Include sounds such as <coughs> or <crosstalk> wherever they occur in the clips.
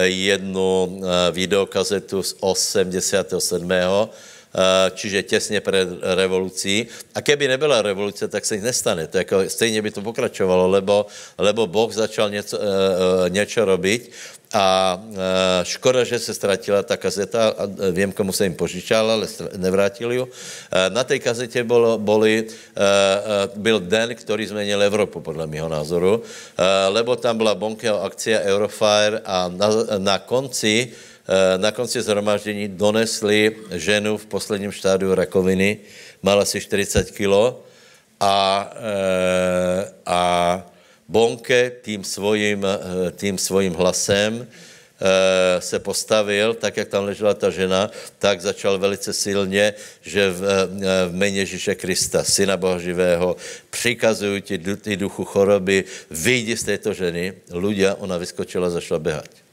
jednu videokazetu z 87 Eh, čiže těsně před revolucí. A keby nebyla revoluce, tak se nic nestane. To jako, stejně by to pokračovalo, lebo, lebo Boh začal něco, uh, něco robiť a uh, škoda, že se ztratila ta kazeta, a vím, komu se jim požičal, ale nevrátil ju. Uh, na té kazetě bylo, boli, byl den, který změnil Evropu, podle mého názoru, lebo tam byla Bonkeho akcia Eurofire a na, na konci na konci zhromaždění donesli ženu v posledním štádiu rakoviny, mala asi 40 kilo a, a Bonke tím svojím, eh, tím svojím hlasem se postavil, tak jak tam ležela ta žena, tak začal velice silně, že v, v jméně Ježíše Krista, Syna Boha živého, přikazují ti, ty duchu choroby, vyjdi z této ženy. Ľudia, ona vyskočila, zašla běhat.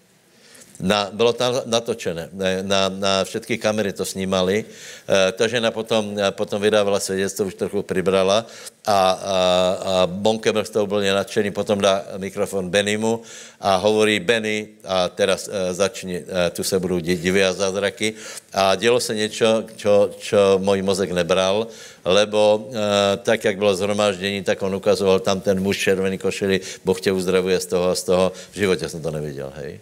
Na, bylo tam natočené, na, na všechny kamery to snímali. E, ta žena potom, potom vydávala svědectvo, už trochu přibrala a, a, a Bonke byl z toho úplně nadšený, potom dá mikrofon Benimu a hovorí Benny a teraz e, začni, e, tu se budou divy a zázraky. A dělo se něco, čo, čo můj mozek nebral, lebo e, tak, jak bylo zhromáždění, tak on ukazoval tam ten muž červený košili, Boh tě uzdravuje z toho a z toho. V životě jsem to neviděl, hej.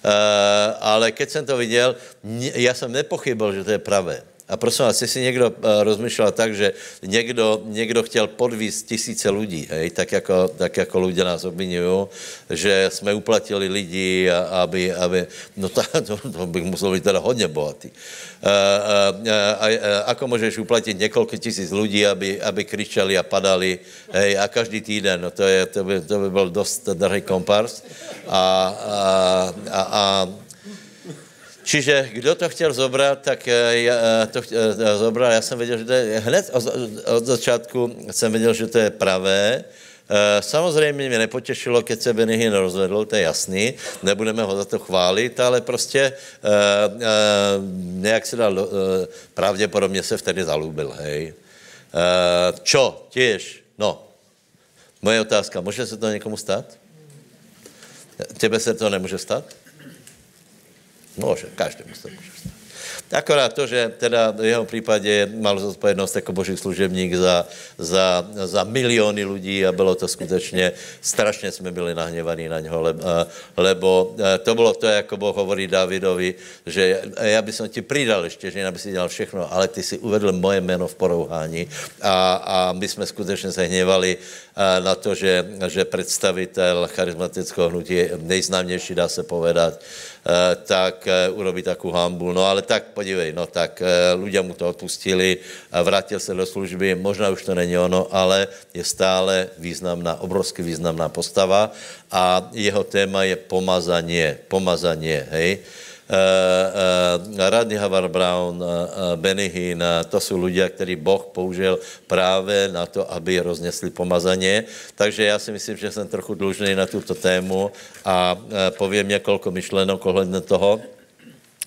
Uh, ale keď jsem to viděl, já jsem nepochybil, že to je pravé. A prosím vás, jestli někdo uh, rozmýšlel tak, že někdo, někdo chtěl podvízt tisíce lidí, hej, tak, jako, tak jako lidé nás obvinují, že jsme uplatili lidi, a, aby, aby, no to, <laughs> to, to bych musel být teda hodně bohatý. Uh, uh, uh, a, uh, ako můžeš uplatit několik tisíc lidí, aby, aby kričeli a padali, hej, a každý týden, no to, je, to, by, to by byl dost drahý kompars. A, a, a, a Čiže kdo to chtěl zobrat, tak eh, já eh, to chtěl eh, zobrat. Já jsem věděl, že to je, hned od začátku jsem věděl, že to je pravé. Samozřejmě mě nepotěšilo, keď se Benihin rozvedl, to je jasný, nebudeme ho za to chválit, ale prostě nějak se dal, pravděpodobně se vtedy zalúbil, hej. Čo, těž, no, moje otázka, může se to někomu stát? Tebe se to nemůže stát? Může, každému se může stát. Akorát to, že teda v jeho případě mal zodpovědnost jako boží služebník za, za, za miliony lidí a bylo to skutečně, strašně jsme byli nahněvaní na něho, lebo, lebo to bylo to, jako Boh hovorí Davidovi, že já bych ti přidal ještě, že aby si dělal všechno, ale ty si uvedl moje jméno v porouhání a, a my jsme skutečně se hněvali na to, že, že představitel charismatického hnutí, nejznámější, dá se povedat, Eh, tak eh, urobí takovou hambu. No ale tak podívej, no tak lidé mu to odpustili, vrátil se do služby, možná už to není ono, ale je stále významná, obrovsky významná postava a jeho téma je pomazaně, pomazaně, hej. Uh, uh, Radny Havar Brown, uh, Benny Hinn, to jsou lidé, který Boh použil právě na to, aby roznesli pomazaně. Takže já si myslím, že jsem trochu dlužný na tuto tému a povím několik myšlenok ohledně toho.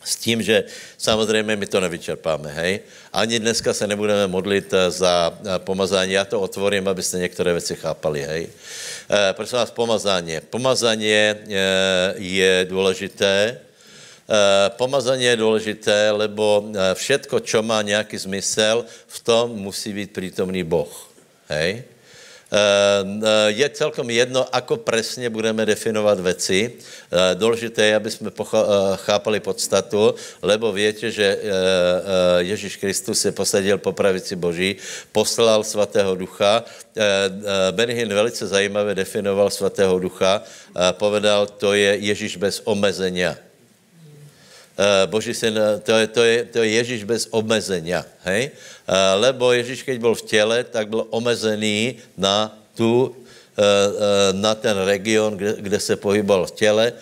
S tím, že samozřejmě my to nevyčerpáme, hej. Ani dneska se nebudeme modlit za pomazání. Já to otvorím, abyste některé věci chápali, hej. prosím vás, pomazání. Pomazání je důležité, Eh, pomazání je důležité, lebo eh, všetko, čo má nějaký zmysel, v tom musí být přítomný Boh. Hej? Eh, je celkom jedno, ako presně budeme definovat věci. Důležité je, aby jsme chápali podstatu, lebo víte, že Ježíš Kristus se posadil po pravici Boží, poslal svatého ducha. Benhin velice zajímavě definoval svatého ducha, povedal, to je Ježíš bez omezenia. Uh, Boží syn, to je, to, je, to je Ježíš bez omezenia, hej? Uh, lebo Ježíš, keď byl v těle, tak byl omezený na tu, na ten region, kde, kde se pohyboval v těle,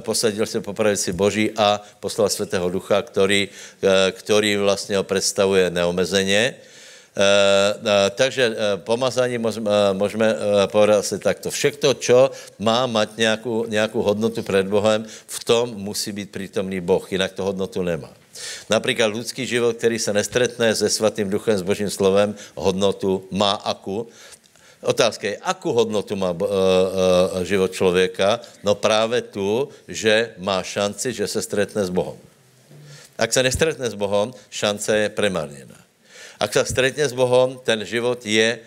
posadil se po pravici Boží a poslal Svatého Ducha, který, který vlastně ho představuje neomezeně. Eh, eh, takže eh, pomazání můžeme asi takto. Všechno, čo má mít nějakou, nějakou hodnotu před Bohem, v tom musí být přítomný Boh, jinak to hodnotu nemá. Například lidský život, který se nestretne se svatým duchem, s božím slovem, hodnotu má aku. Otázka je, akú hodnotu má uh, uh, život člověka? No právě tu, že má šanci, že se stretne s Bohem. Ak se nestretne s Bohem, šance je premarněná. Ak se stretne s Bohem, ten život je,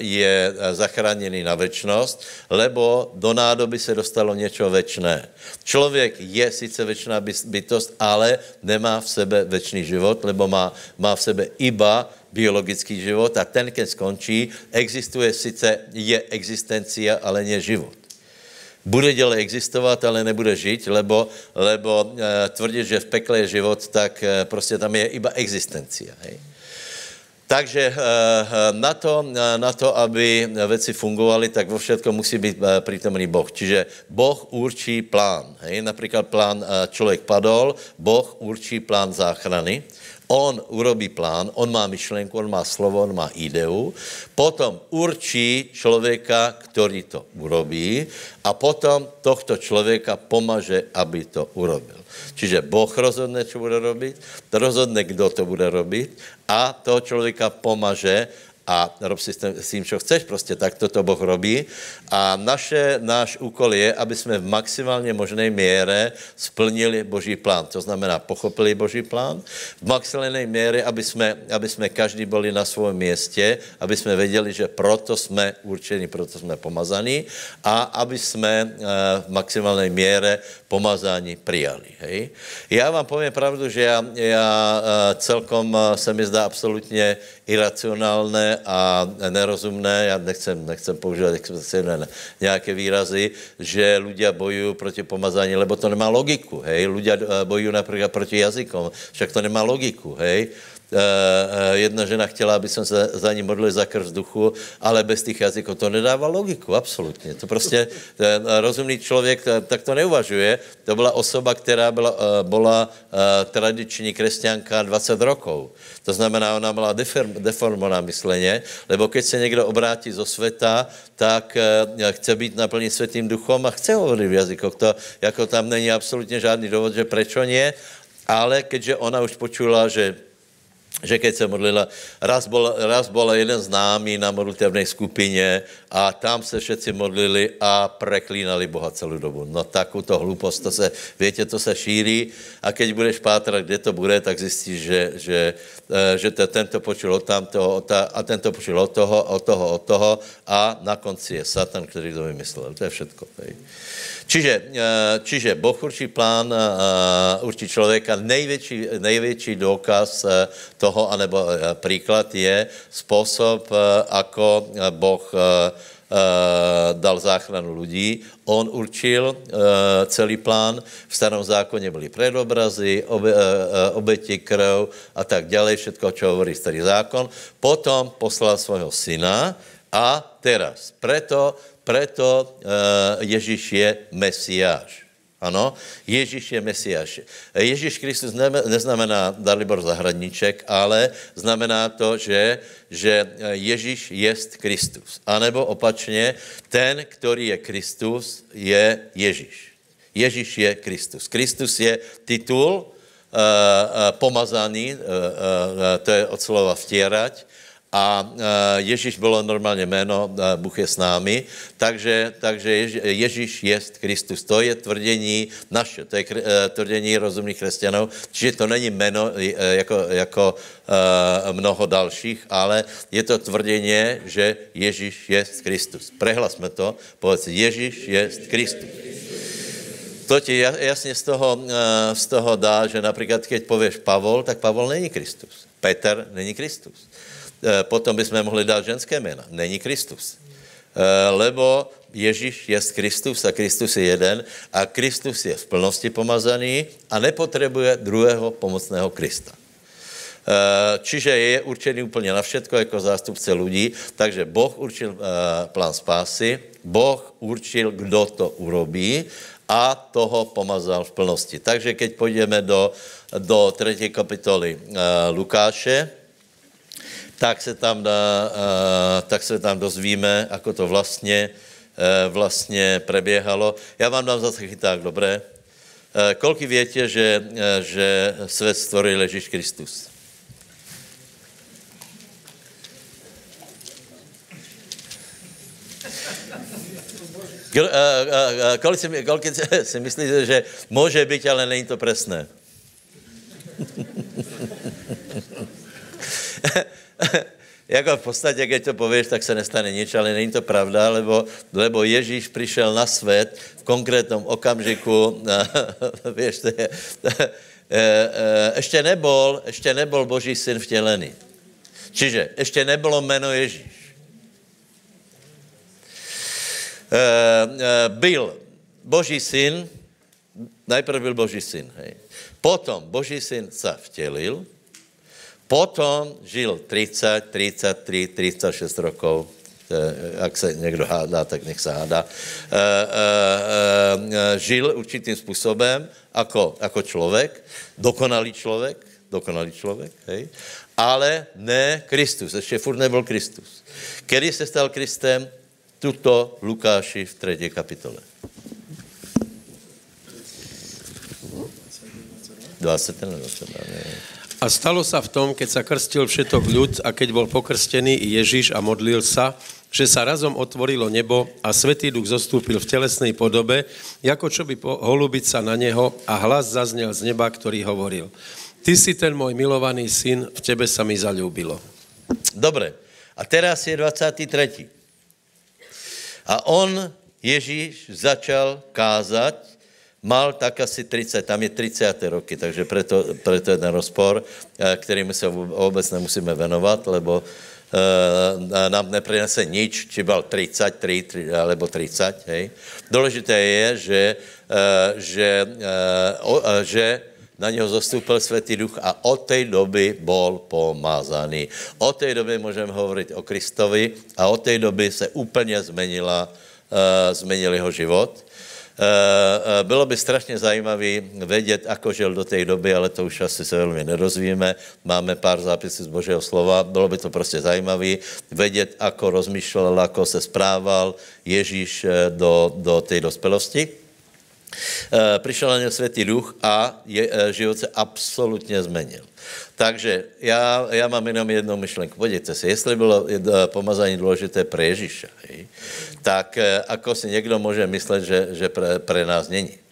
je zachráněný na večnost, lebo do nádoby se dostalo něco večné. Člověk je sice večná bytost, ale nemá v sebe večný život, lebo má, má v sebe iba biologický život a ten, keď skončí, existuje sice, je existencia, ale nie život. Bude děle existovat, ale nebude žít, lebo, lebo e, tvrdit, že v pekle je život, tak e, prostě tam je iba existencia. Hej? Takže e, na to, na to, aby věci fungovaly, tak vo všetko musí být přítomný Boh. Čiže Boh určí plán. Hej? Například plán člověk padol, Boh určí plán záchrany. On urobí plán, on má myšlenku, on má slovo, on má ideu, potom určí člověka, který to urobí a potom tohto člověka pomaže, aby to urobil. Čiže Boh rozhodne, co bude robit, rozhodne, kdo to bude robit a toho člověka pomaže, a rob si s tím, co chceš, prostě tak to Boh robí. A naše, náš úkol je, aby jsme v maximálně možné míře splnili Boží plán. To znamená, pochopili Boží plán. V maximálně míře, aby jsme, aby jsme každý byli na svém městě, aby jsme věděli, že proto jsme určeni, proto jsme pomazaní a aby jsme eh, v maximální míře pomazání přijali. Hej? Já vám povím pravdu, že já, já eh, celkom eh, se mi zdá absolutně iracionálné a nerozumné, já nechcem, nechcem používat nějaké výrazy, že ľudia bojují proti pomazání, lebo to nemá logiku, hej. Ľudia eh, bojují například proti jazykom, však to nemá logiku, hej. Eh, eh, jedna žena chtěla, aby jsme se za ní modlili za krv vzduchu, ale bez těch jazyků to nedává logiku, absolutně. To prostě ten rozumný člověk tak to neuvažuje. To byla osoba, která byla, byla tradiční křesťanka 20 rokov. To znamená, ona byla deformovaná mysleně, lebo keď se někdo obrátí zo světa, tak chce být naplný světým duchom a chce hovorit v jazykoch. To jako tam není absolutně žádný důvod, že proč nie, ale keďže ona už počula, že že keď se modlila, raz bol, raz bol jeden známý na modlitevnej skupině a tam se všetci modlili a preklínali Boha celou dobu. No takovou hlupost, to se, větě, to se šíří a keď budeš pátrat, kde to bude, tak zjistíš, že, že, eh, že to, tento počul od tamtoho a tento počul od toho, od toho, od toho a na konci je Satan, který to vymyslel. To je všetko. Hej. Čiže, eh, čiže Boh určí plán, eh, určí člověka. Největší, největší důkaz eh, toho, anebo příklad je způsob, ako Boh dal záchranu lidí. On určil celý plán. V starom zákoně byly predobrazy, obe, obeti, krv a tak dále, všetko, čo hovorí starý zákon. Potom poslal svého syna a teraz, preto preto Ježíš je Mesiáš. Ano, Ježíš je Mesiáš. Ježíš Kristus ne, neznamená Dalibor Zahradníček, ale znamená to, že, že Ježíš je Kristus. A nebo opačně, ten, který je Kristus, je Ježíš. Ježíš je Kristus. Kristus je titul, uh, uh, pomazaný, uh, to je od slova vtěrať, a Ježíš bylo normálně jméno, Bůh je s námi, takže, takže Ježíš je Kristus. To je tvrdění naše, to je e, tvrdění rozumných křesťanů, čiže to není jméno e, jako, jako e, mnoho dalších, ale je to tvrdění, že Ježíš je Kristus. Prehlasme to, povedz, Ježíš je Kristus. To ti jasně z toho, z toho dá, že například, keď pověš Pavol, tak Pavol není Kristus. Petr není Kristus. Eh, potom bychom mohli dát ženské jména. Není Kristus. Eh, lebo Ježíš je Kristus a Kristus je jeden a Kristus je v plnosti pomazaný a nepotřebuje druhého pomocného Krista. Eh, čiže je určený úplně na všetko jako zástupce lidí, takže Boh určil plán spásy, Boh určil, kdo to urobí a toho pomazal v plnosti. Takže keď půjdeme do, do 3. kapitoly Lukáše, tak se tam, dá, tak se tam dozvíme, ako to vlastně, e, vlastně preběhalo. Já vám dám zase chyták, dobré? E, Kolky větě, že, že svět stvoril Ježíš Kristus? Kolik si, kolik si <laughs> myslíte, že může být, ale není to presné? <laughs> <laughs> jako v podstatě, když to pověš, tak se nestane nič, ale není to pravda, lebo, lebo Ježíš přišel na svět v konkrétnom okamžiku, <laughs> víš, to je, <laughs> ještě nebol, ještě nebol Boží syn vtělený. Čiže ještě nebylo jméno Ježíš. Byl Boží syn, najprv byl Boží syn, hej. Potom Boží syn se vtělil, Potom žil 30, 33, 36 rokov, jak se někdo hádá, tak nech se hádá. E, e, e, žil určitým způsobem jako, jako člověk, dokonalý člověk, dokonalý člověk, hej? ale ne Kristus, ještě furt nebyl Kristus. Kdy se stal Kristem? Tuto Lukáši v třetí kapitole. 20, 20, ne. A stalo sa v tom, keď sa krstil všetok ľud a keď bol pokrstený i Ježíš a modlil sa, že sa razom otvorilo nebo a Svetý Duch zostúpil v telesnej podobe, ako čo by holubiť sa na neho a hlas zaznel z neba, ktorý hovoril. Ty si ten môj milovaný syn, v tebe sa mi zalúbilo. Dobre. A teraz je 23. A on, Ježíš, začal kázať mal tak asi 30, tam je 30. roky, takže preto, preto je ten rozpor, eh, kterým se vůbec nemusíme venovat, lebo uh, nám neprinese nič, či byl 30, 3, 3 alebo 30, hej. Důležité je, že, uh, že, že na něho zastupil Světý duch a od té doby bol pomazaný. Od té doby můžeme hovorit o Kristovi a od té doby se úplně zmenila, zmenil jeho život. Eh, eh, bylo by strašně zajímavé vědět, ako žil do té doby, ale to už asi se velmi nerozvíjeme. Máme pár zápisů z Božího slova. Bylo by to prostě zajímavé vědět, ako rozmýšlel, ako se správal Ježíš eh, do, do té dospelosti. Přišel na ně Světý duch a je, život se absolutně změnil. Takže já, já mám jenom jednu myšlenku. Podívejte se, jestli bylo pomazání důležité pro Ježíša, tak eh, ako si někdo může myslet, že, že pre nás není.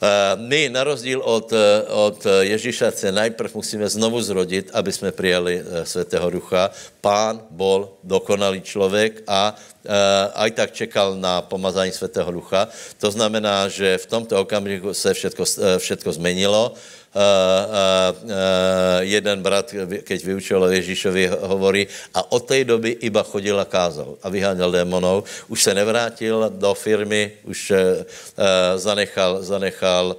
Eh, my, na rozdíl od, eh, od Ježíša, se najprv musíme znovu zrodit, aby jsme přijali Svatého Ducha. Pán bol dokonalý člověk a aj tak čekal na pomazání Svatého Ducha. To znamená, že v tomto okamžiku se všetko, všetko zmenilo uh, uh, jeden brat, keď vyučil Ježíšovi, hovorí, a od té doby iba chodil a kázal a vyháněl démonov. Už se nevrátil do firmy, už uh, zanechal, zanechal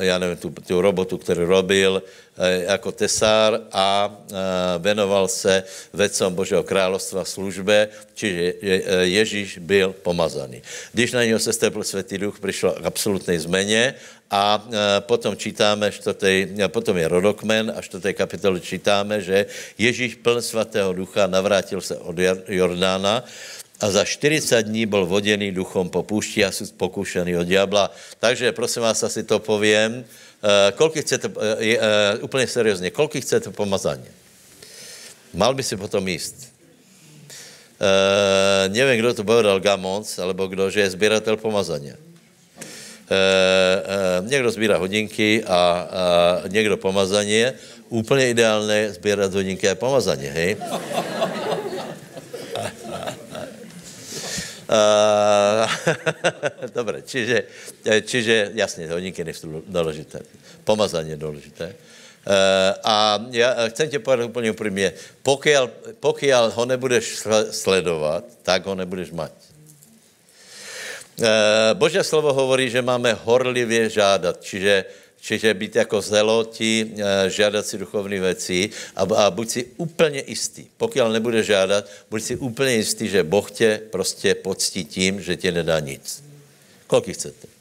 já nevím, tu, tu robotu, kterou robil, jako tesár a věnoval se vecom Božího královstva službe, čiže Ježíš byl pomazaný. Když na něho se stepl Světý duch, přišlo k absolutné změně a potom čítáme, čtvrtej, potom je rodokmen a čtvrté kapitole čítáme, že Ježíš pln svatého ducha navrátil se od Jordána a za 40 dní byl voděný duchom po půšti a pokušený od diabla. Takže prosím vás, asi to povím. E, kolik chcete, úplně seriózně, kolik chcete pomazání? Mal by si potom jíst. nevím, kdo to povedal, Gamons, alebo kdo, že je sběratel pomazání. Eh, eh, někdo sbírá hodinky a, a někdo pomazaně. Úplně ideálné sbírat hodinky a pomazaně, hej? Uh, <laughs> Dobre, čiže, čiže jasně, hodinky nejsou důležité. Pomazání je důležité. Uh, a já chcem tě povedat úplně upřímně, pokud, pokud ho nebudeš sledovat, tak ho nebudeš mať. Eh, Boží slovo hovorí, že máme horlivě žádat, čiže, čiže být jako zeloti, eh, žádat si duchovní věci a, a buď si úplně jistý. Pokud nebude žádat, buď si úplně jistý, že Boh tě prostě poctí tím, že tě nedá nic. Kolik chcete?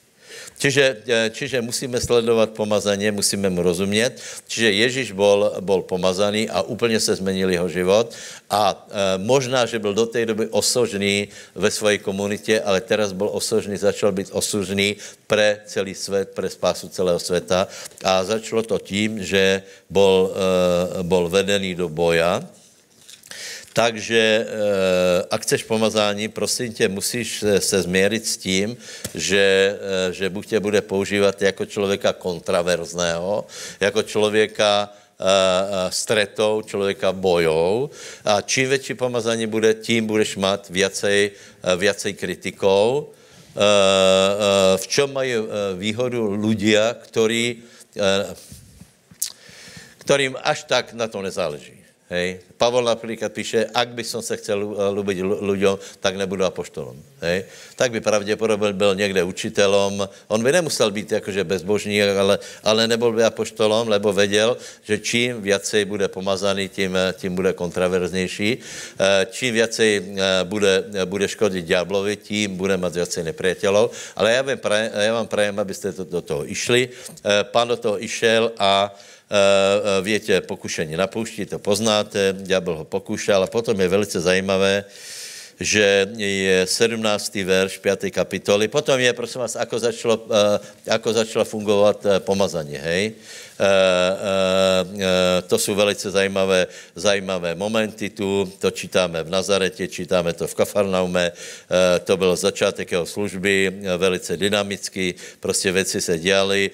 Čiže, eh, čiže musíme sledovat pomazaně, musíme mu rozumět. Čiže Ježíš bol, bol pomazaný a úplně se zmenil jeho život. A e, možná, že byl do té doby osožný ve své komunitě, ale teraz byl osožný, začal být osožný pre celý svět, pre spásu celého světa. A začalo to tím, že bol, e, bol vedený do boja. Takže e, ak chceš pomazání, prosím tě, musíš se, změřit s tím, že, e, že Bůh tě bude používat jako člověka kontraverzného, jako člověka, stretou, člověka bojou. A čím větší pomazání bude, tím budeš mít viacej, viacej kritikou. V čem mají výhodu ľudia, ktorí, kterým až tak na to nezáleží. Hej. Pavol například píše, ak by som se chcel ľúbiť ľuďom, tak nebudu apoštolom. Hej. Tak by pravděpodobně byl někde učitelom. On by nemusel být jakože bezbožný, ale, ale nebyl by apoštolom, lebo věděl, že čím viacej bude pomazaný, tím, tím bude kontraverznější. Eh, čím viacej eh, bude, bude škodit ďáblovi, tím bude mít viacej nepriateľov. Ale já vám prajem, já vám prajem abyste to, do toho išli. Eh, pán do toho išel a Eh, eh, větě, pokušení na poušti, to poznáte, ďábel ho pokoušel a potom je velice zajímavé, že je 17. verš 5. kapitoly. Potom je, prosím vás, ako začalo, eh, ako začalo fungovat pomazání, hej? To jsou velice zajímavé, zajímavé momenty tu, to čítáme v Nazaretě, čítáme to v Kafarnaume, to byl začátek jeho služby, velice dynamický, prostě věci se dělaly,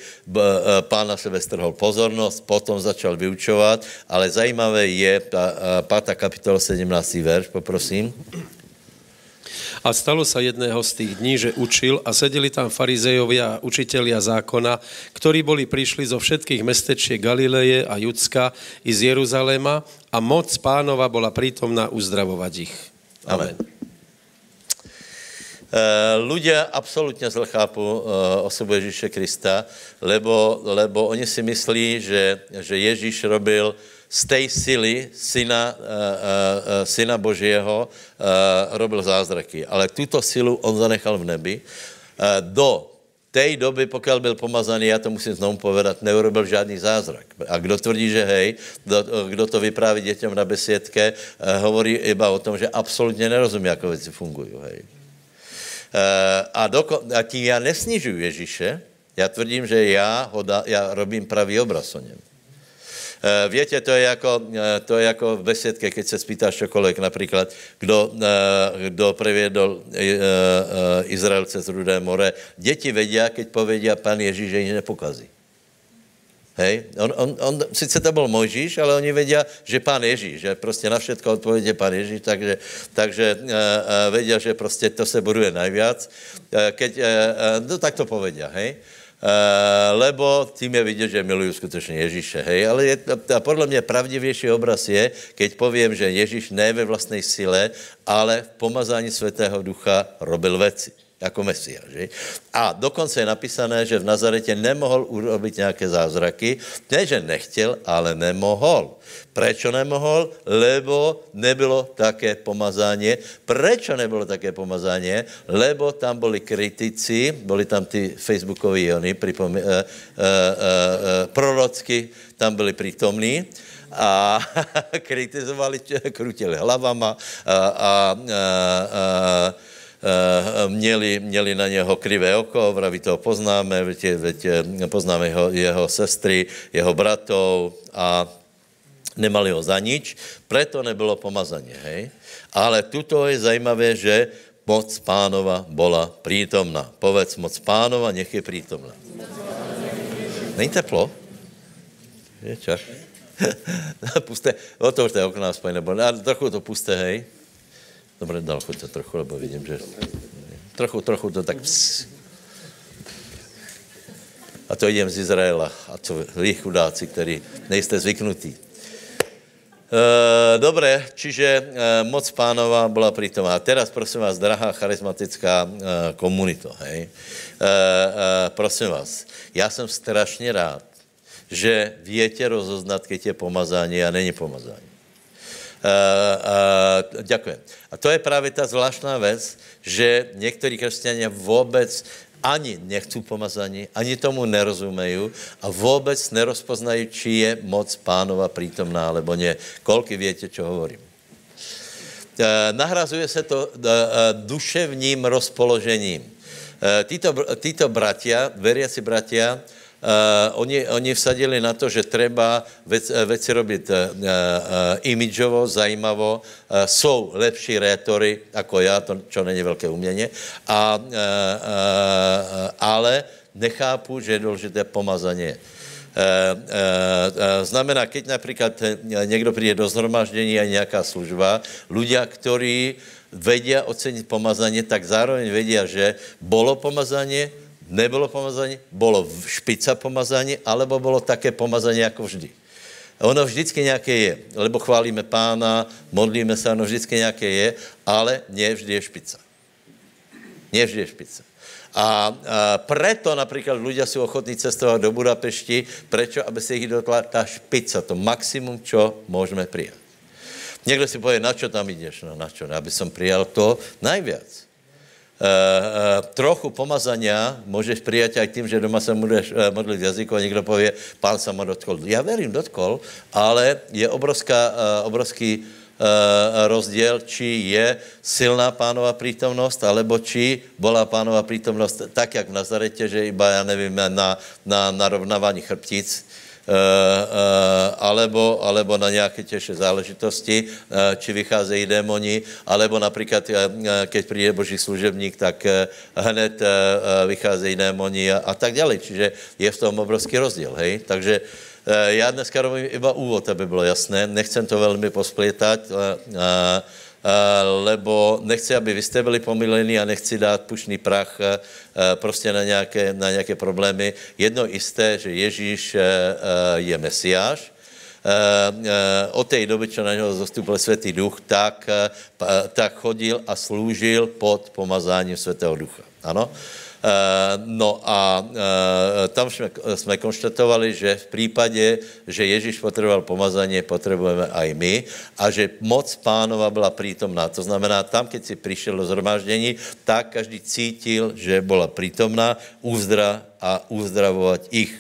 pán na sebe strhol pozornost, potom začal vyučovat, ale zajímavé je, 5. kapitola 17. verš, poprosím. A stalo sa jedného z tých dní, že učil a sedeli tam farizejovia a učitelia zákona, ktorí boli prišli zo všetkých mestečiek Galileje a Judska i z Jeruzaléma a moc pánova bola prítomná uzdravovať ich. Amen. Amen. Ľudia absolutně zle chápu eh, osobu Ježíše Krista, lebo, lebo oni si myslí, že, že Ježíš robil z té sily syna, uh, uh, syna Božího uh, robil zázraky. Ale tuto silu on zanechal v nebi. Uh, do té doby, pokud byl pomazaný, já to musím znovu povedat, neurobil žádný zázrak. A kdo tvrdí, že hej, kdo, kdo to vypráví dětem na besiedke, uh, hovorí iba o tom, že absolutně nerozumí, jak věci fungují. Hej. Uh, a, doko, a tím já nesnižuji Ježíše, já tvrdím, že já, ho da, já robím pravý obraz o něm. Eh, Víte, to je jako, eh, to je jako v besedke, keď se spýtáš čokoliv, například, kdo, eh, kdo previedol Izraelce z Rudé more. Děti vědí, keď povedia pan Ježíš, že jich nepokazí. Hej? On, on, on, sice to byl Mojžíš, ale oni vědí, že pán Ježíš, že prostě na všetko odpovědě pán Ježíš, takže, takže uh, vědí, že prostě to se buduje najviac. Keď, no tak to povedia, hej? Lebo tím je vidět, že miluju skutečně Ježíše. Hej? Ale je, a podle mě pravdivější obraz je, keď povím, že Ježíš ne ve vlastní sile, ale v pomazání Svatého Ducha robil věci jako Mesia. Že? A dokonce je napísané, že v Nazaretě nemohl urobit nějaké zázraky. Ne, že nechtěl, ale nemohol. Prečo nemohol? Lebo nebylo také pomazání. Prečo nebylo také pomazání? Lebo tam byli kritici, byli tam ty facebookoví jony, pripom- uh, uh, uh, prorocky, tam byli přítomní a <laughs> kritizovali, krutili hlavama a, a, a, a Eh, měli, měli na něho krivé oko, vraví to poznáme, veď eh, poznáme jeho, jeho sestry, jeho bratov a nemali ho za nič, preto nebylo pomazaně, hej. Ale tuto je zajímavé, že moc pánova bola prítomná. Povedz, moc pánova, nech je prítomná. Není teplo? Je čak. <laughs> puste, otevřte okna aspoň, nebo trochu to puste, hej. Dobře, dal to trochu, lebo vidím, že trochu, trochu to tak ps. A to idem z Izraela. A to vy chudáci, který nejste zvyknutí. E, dobré, čiže e, moc pánova byla prítomná. A teraz, prosím vás, drahá charismatická e, komunito, hej. Prosím vás, já jsem strašně rád, že větě rozoznat, keď je pomazání a není pomazání. Uh, ďakujem. A to je právě ta zvláštná věc, že někteří křesťania vůbec ani nechcú pomazaní, ani tomu nerozumejí a vůbec nerozpoznají, či je moc pánova prítomná, alebo ne. Kolky větě, čo hovorím. Uh, nahrazuje se to uh, duševním rozpoložením. Títo, títo bratia, veriaci bratia, oni, oni vsadili na to, že treba vec, veci robiť uh, uh, imidžovo, zajímavo. Uh, jsou lepší rétory ako já, to, čo není velké umění, a, uh, uh, ale nechápu, že je důležité pomazanie. E, znamená, keď například někdo přijde do zhromaždění a nějaká služba, ľudia, ktorí vedia ocenit pomazanie, tak zároveň vedia, že bolo pomazanie, nebylo pomazání, bylo špica pomazání, alebo bylo také pomazání jako vždy. Ono vždycky nějaké je, lebo chválíme pána, modlíme se, ono vždycky nějaké je, ale ne vždy je špica. Ne vždy je špica. A, a preto například ľudia jsou ochotní cestovat do Budapešti, prečo? Aby se jich dotla ta špica, to maximum, čo můžeme přijat. Někdo si pově, na čo tam jdeš? No na čo? No, aby som přijal to najviac. Uh, uh, trochu pomazania můžeš přijat aj tím, že doma se budeš uh, modlit v jazyku a někdo pově, pán se ma dotkol. Já verím, dotkol, ale je obrovská, obrovský rozdíl, či je silná pánova prítomnost, alebo či byla pánova prítomnost tak, jak v Nazaretě, že iba, já nevím, na, na narovnávání chrbtic, alebo, alebo na nějaké těžší záležitosti, uh, či vycházejí démoni, alebo například, keď přijde boží služebník, tak hned vycházejí démoni a, a tak dále. Čiže je v tom obrovský rozdíl, hej? Takže já dneska robím iba úvod, aby bylo jasné, nechcem to velmi posplětat, Eh, lebo nechci, aby vy jste byli pomilení a nechci dát pušný prach eh, prostě na nějaké, na nějaké problémy. Jedno jisté, že Ježíš eh, je Mesiáš, od té doby, co na něho zastupil Světý duch, tak, tak chodil a sloužil pod pomazáním Světého ducha. Ano? Eh, no a eh, tam jsme, jsme konštatovali, že v případě, že Ježíš potřeboval pomazání, potřebujeme aj my a že moc pánova byla prítomná. To znamená, tam, keď si přišel do zhromáždění, tak každý cítil, že byla prítomná úzdra a uzdravovat ich.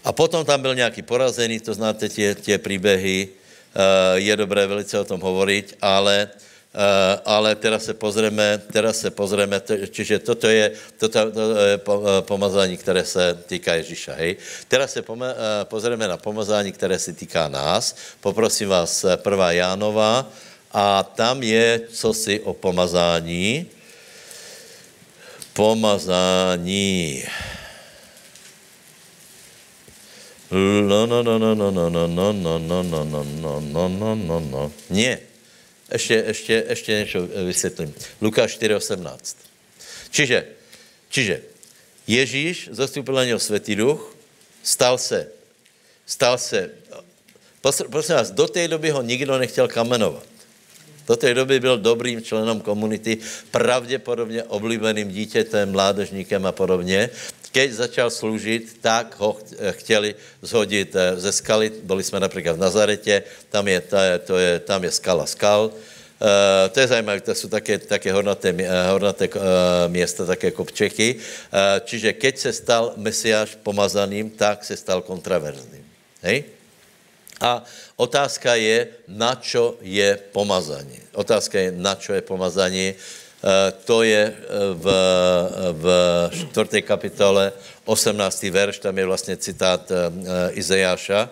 A potom tam byl nějaký porazený, to znáte tě, tě příběhy, eh, je dobré velice o tom hovorit, ale Eh, ale teraz se pozrieme, teraz se pozrieme, čiže toto je, toto, toto je eh, pomazání, které se týká Ježíša, hej. Teraz se pome, eh, pozrieme na pomazání, které se týká nás. Poprosím vás, prvá Jánova, a tam je cosi o pomazání. Pomazání. No, no, no, no, no, no, no, no, no, no, no, no, no, no, no, no. Nie. Ještě, ještě, ještě něco vysvětlím. Lukáš 4.18. Čiže, čiže Ježíš zastupil na něho světý duch, stal se, stal se, prosím vás, do té doby ho nikdo nechtěl kamenovat. Do té doby byl dobrým členem komunity, pravděpodobně oblíbeným dítětem, mládežníkem a podobně. Keď začal sloužit, tak ho chtěli zhodit eh, ze skaly. Byli jsme například v Nazaretě, tam je, to je, tam je skala skal. Uh, to je zajímavé, to jsou také, také hornaté, uh, hornaté uh, města, také jako Čechy. Uh, čiže keď se stal Mesiáš pomazaným, tak se stal kontraverzným. Hej? A otázka je, na čo je pomazání. Otázka je, na čo je pomazání. Eh, to je eh, v, v 4. kapitole 18. verš, tam je vlastně citát eh, Izajáša.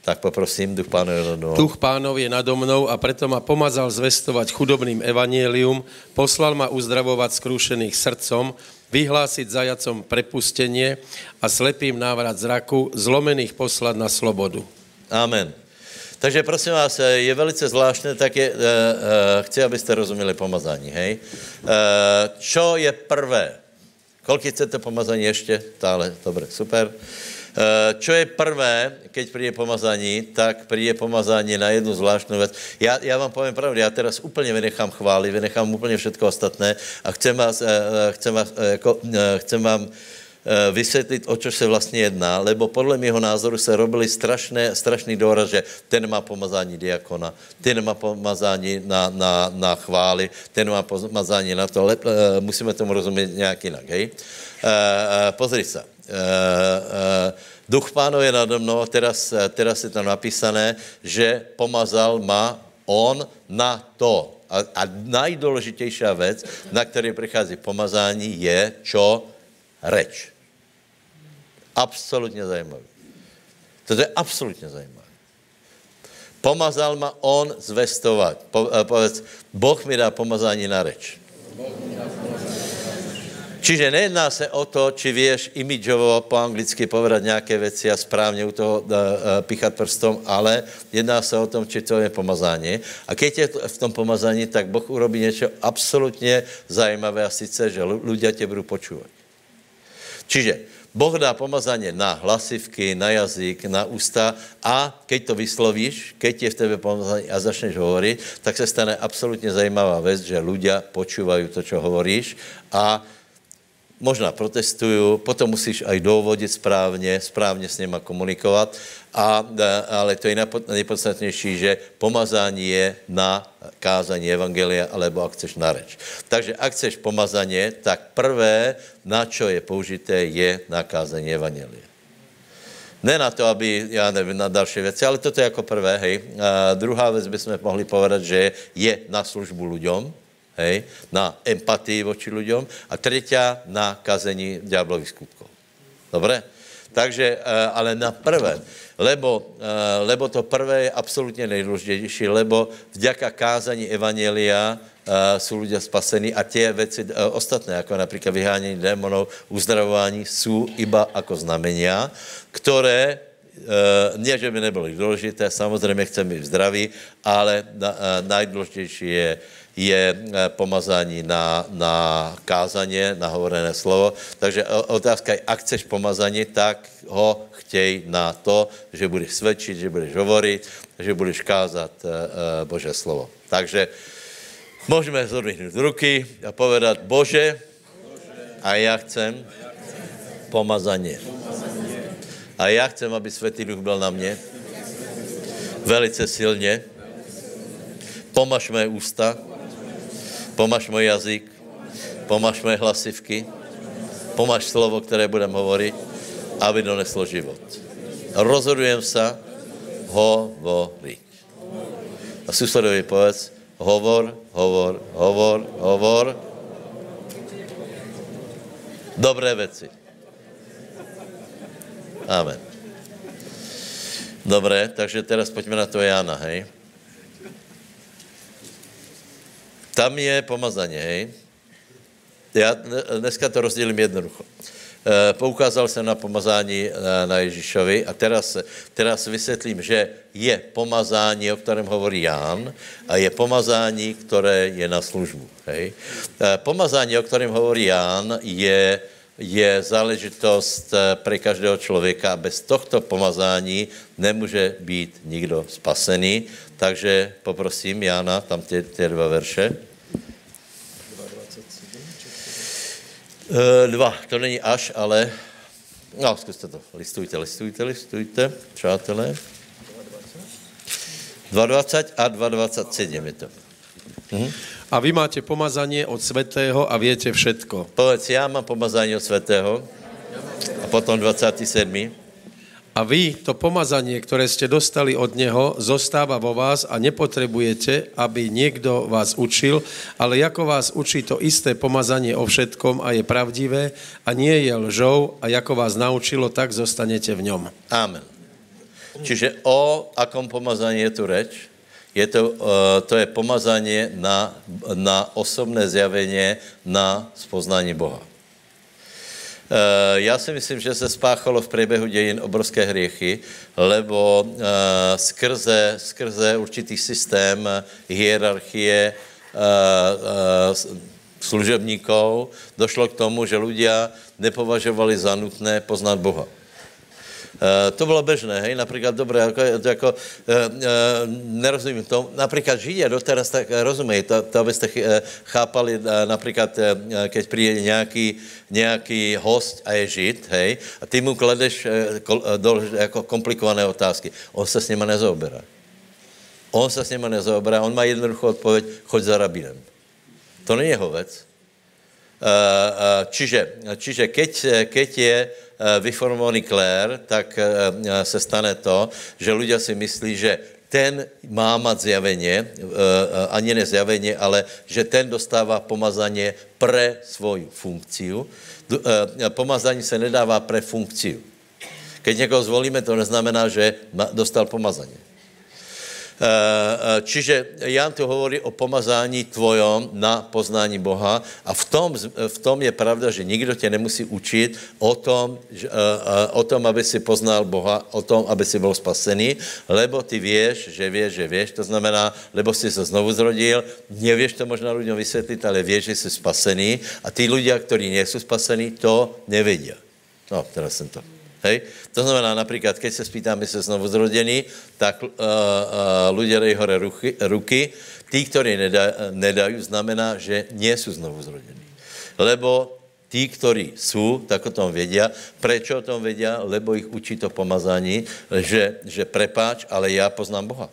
Tak poprosím, duch pánov je nado Duch pánov je nado mnou a preto ma pomazal zvestovať chudobným evanielium, poslal ma uzdravovať skrúšených srdcom, vyhlásiť zajacom prepustenie a slepým návrat zraku, zlomených poslať na slobodu. Amen. Takže prosím vás, eh, je velice zvláštné, tak je, uh, uh, chci, abyste rozuměli pomazání, hej. Uh, čo je prvé? Kolik chcete pomazání ještě? Tále, dobré, super. Uh, čo je prvé, keď přijde pomazání, tak přijde pomazání na jednu zvláštnou věc. Já, já vám povím pravdu, já teraz úplně vynechám chvály, vynechám úplně všechno ostatné a chcem vás, uh, chcem vás, uh, jako, uh, chcem vám Eh, vysvětlit, o čo se vlastně jedná, lebo podle mého názoru se robili strašné, strašný důraz, že ten má pomazání diakona, ten má pomazání na, na, na chvály, ten má pomazání na to, lep, uh, musíme tomu rozumět nějak jinak, hej? Uh, pozri se. Duch pánov je nade mnou, teraz, teraz je tam napísané, že pomazal má on na to. A, a nejdůležitější věc, na které přichází pomazání, je čo? Reč. Absolutně zajímavý. To je absolutně zajímavé. Pomazal ma on zvestovat. Po, eh, povedz, Boh mi dá pomazání na reč. Čiže nejedná se o to, či vieš imidžovo po anglicky povedať nějaké věci a správně u toho uh, uh, pichat prstom, ale jedná se o tom, či to je pomazání. A keď je v tom pomazání, tak Boh urobí něco absolutně zajímavé a sice, že ľudia tě budou počúvat. Čiže Boh dá pomazání na hlasivky, na jazyk, na ústa a keď to vyslovíš, keď je v tebe pomazání a začneš hovoriť, tak se stane absolutně zajímavá věc, že ľudia počúvají to, čo hovoríš a možná protestují, potom musíš aj dovodit správně, správně s nima komunikovat, a, ale to je nejpodstatnější, že pomazání je na kázání Evangelia, alebo ak chceš na reč. Takže ak chceš pomazaně, tak prvé, na čo je použité, je na kázání Evangelia. Ne na to, aby, já nevím, na další věci, ale toto je jako prvé, hej. A druhá věc bychom mohli povedat, že je na službu lidem, hej, na empatii voči ľuďom a tretia na kazení diablových skutkov. Dobre? Takže, eh, ale na prvé, lebo, eh, lebo to prvé je absolutně nejdůležitější, lebo vďaka kázání Evangelia eh, jsou lidé spasení a tie věci ostatné, jako například vyhánění démonů, uzdravování, jsou iba jako znamenia, které nie, že by nebyly důležité, samozřejmě chceme být zdraví, ale najdůležitější je je eh, pomazání na, na kázaně, na hovorené slovo. Takže otázka je, ak chceš pomazání, tak ho chtěj na to, že budeš svědčit, že budeš hovorit, že budeš kázat uh, Bože slovo. Takže můžeme zodvihnout ruky a povedat, Bože, a já chcem pomazání. A já chcem, aby Světý Duch byl na mě velice silně. Pomaž mé ústa, Pomaž můj jazyk, pomaž moje hlasivky, pomaž slovo, které budem hovoriť, aby doneslo život. Rozhodujem se hovoriť. A susedovi povedz, hovor, hovor, hovor, hovor. Dobré věci. Amen. Dobré, takže teraz pojďme na to Jana, hej. Tam je pomazaně, hej. Já dneska to rozdělím jednoducho. E, poukázal jsem na pomazání e, na Ježíšovi a teraz, teraz vysvětlím, že je pomazání, o kterém hovorí Ján, a je pomazání, které je na službu. Hej. E, pomazání, o kterém hovorí Ján, je, je záležitost pro každého člověka. Bez tohto pomazání nemůže být nikdo spasený. Takže poprosím Jána, tam ty, ty dva verše. Uh, dva, to není až, ale... No, zkuste to. Listujte, listujte, listujte, přátelé. 2,20 a 2,27 je to. Mhm. A vy máte pomazání od svatého a větě všetko. Povedz, já mám pomazání od svatého. A potom 27. A vy, to pomazanie, ktoré ste dostali od Neho, zostáva vo vás a nepotrebujete, aby niekto vás učil, ale ako vás učí to isté pomazanie o všetkom a je pravdivé a nie je lžou a ako vás naučilo, tak zostanete v ňom. Amen. Čiže o akom pomazaní je tu reč? Je to, uh, to je pomazanie na, na osobné zjavenie, na spoznání Boha. Eh, já si myslím, že se spáchalo v průběhu dějin obrovské hriechy, lebo eh, skrze, skrze určitý systém hierarchie eh, služebníků došlo k tomu, že ľudia nepovažovali za nutné poznat Boha. Uh, to bylo bežné, hej, například, dobré, jako, jako uh, uh, nerozumím to, například Židia doteraz tak rozumějí, to, to abyste chápali, například, keď přijde nějaký, nějaký host a je Žid, hej, a ty mu kladeš do, jako komplikované otázky, on se s nima nezaoberá. On se s nima nezaoberá, on má jednoduchou odpověď, choď za rabinem. To není jeho věc. Čiže, čiže keď, keď je Eh, vyformovaný klér, tak eh, se stane to, že ľudia si myslí, že ten má mať zjavenie, eh, ani ne zjavenie, ale že ten dostává pomazanie pre svoju funkciu. Pomazání se nedává pre funkciu. Keď někoho zvolíme, to neznamená, že dostal pomazání. Eh, eh, čiže Jan tu hovorí o pomazání tvojom na poznání Boha a v tom, v tom je pravda, že nikdo tě nemusí učit o tom, eh, o tom, aby si poznal Boha, o tom, aby si byl spasený, lebo ty věš, že věš, že věš, to znamená, lebo si se znovu zrodil, nevěš to možná lidem vysvětlit, ale věš, že jsi spasený a ty lidé, kteří nejsou spasení, to nevědí. No, teraz jsem to. Hej? To znamená například, keď se spýtáme se znovu zrodený, tak uh, uh, ľudia dají hore ruky, ruky. Tí, kteří nedá, nedají, znamená, že nie jsou znovu zrodení. Lebo tí, kteří jsou, tak o tom vědí. Proč o tom vědí? Lebo jich učí to pomazání, že, že prepáč, ale já poznám Boha.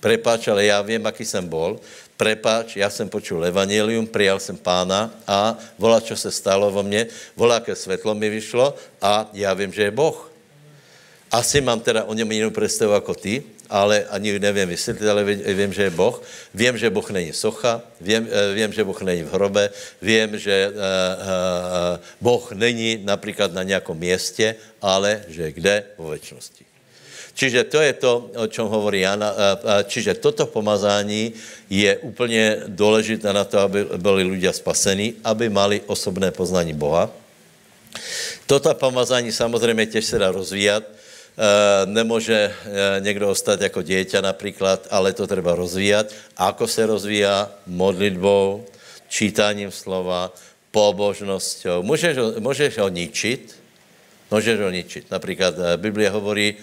Prepáč, ale já vím, jaký jsem bol prepáč, já jsem počul evangelium, přijal jsem pána a volá, co se stalo vo mně, volá, jaké světlo mi vyšlo a já vím, že je Boh. Asi mám teda o něm jinou představu jako ty, ale ani nevím vysvětlit, ale vím, že je Boh. Vím, že Boh není socha, vím, eh, vím že Boh není v hrobe, vím, že uh, uh, Boh není například na nějakom městě, ale že kde? Vo věčnosti. Čiže to je to, o čem hovorí Jana. Čiže toto pomazání je úplně důležité na to, aby byli lidé spasení, aby mali osobné poznání Boha. Toto pomazání samozřejmě těž se dá rozvíjat. E, nemůže e, někdo ostat jako dieťa například, ale to treba rozvíjat. Ako se rozvíja? Modlitbou, čítáním slova, pobožnosťou. Můžeš ho, můžeš ho ničit, můžeš ho ničit. Například e, Biblia hovorí,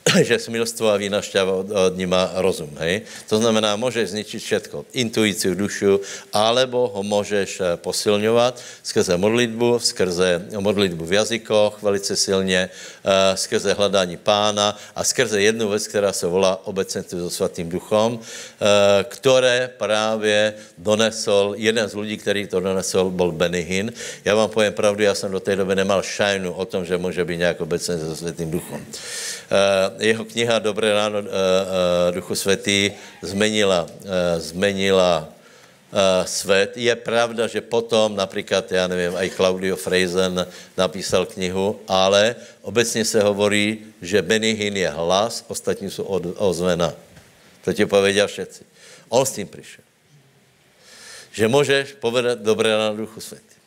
<coughs> že smilstvo a výnašťava od, od ní má rozum, hej? To znamená, můžeš zničit všetko, intuici, dušu, alebo ho můžeš eh, posilňovat skrze modlitbu, skrze modlitbu v jazykoch velice silně, uh, skrze hledání pána a skrze jednu věc, která se volá obecenství so svatým duchom, uh, které právě donesol, jeden z lidí, který to donesol, byl Benny Hinn. Já vám povím pravdu, já jsem do té doby nemal šajnu o tom, že může být nějak obecenství so svatým duchom. Jeho kniha Dobré ráno, uh, uh, Duchu Svatý zmenila, uh, zmenila svět. Je pravda, že potom například, já nevím, i Claudio Freisen napísal knihu, ale obecně se hovorí, že Benny je hlas, ostatní jsou ozvena. To ti povedal všetci. On s tím přišel. Že můžeš povedat dobré ráno Duchu Svatý.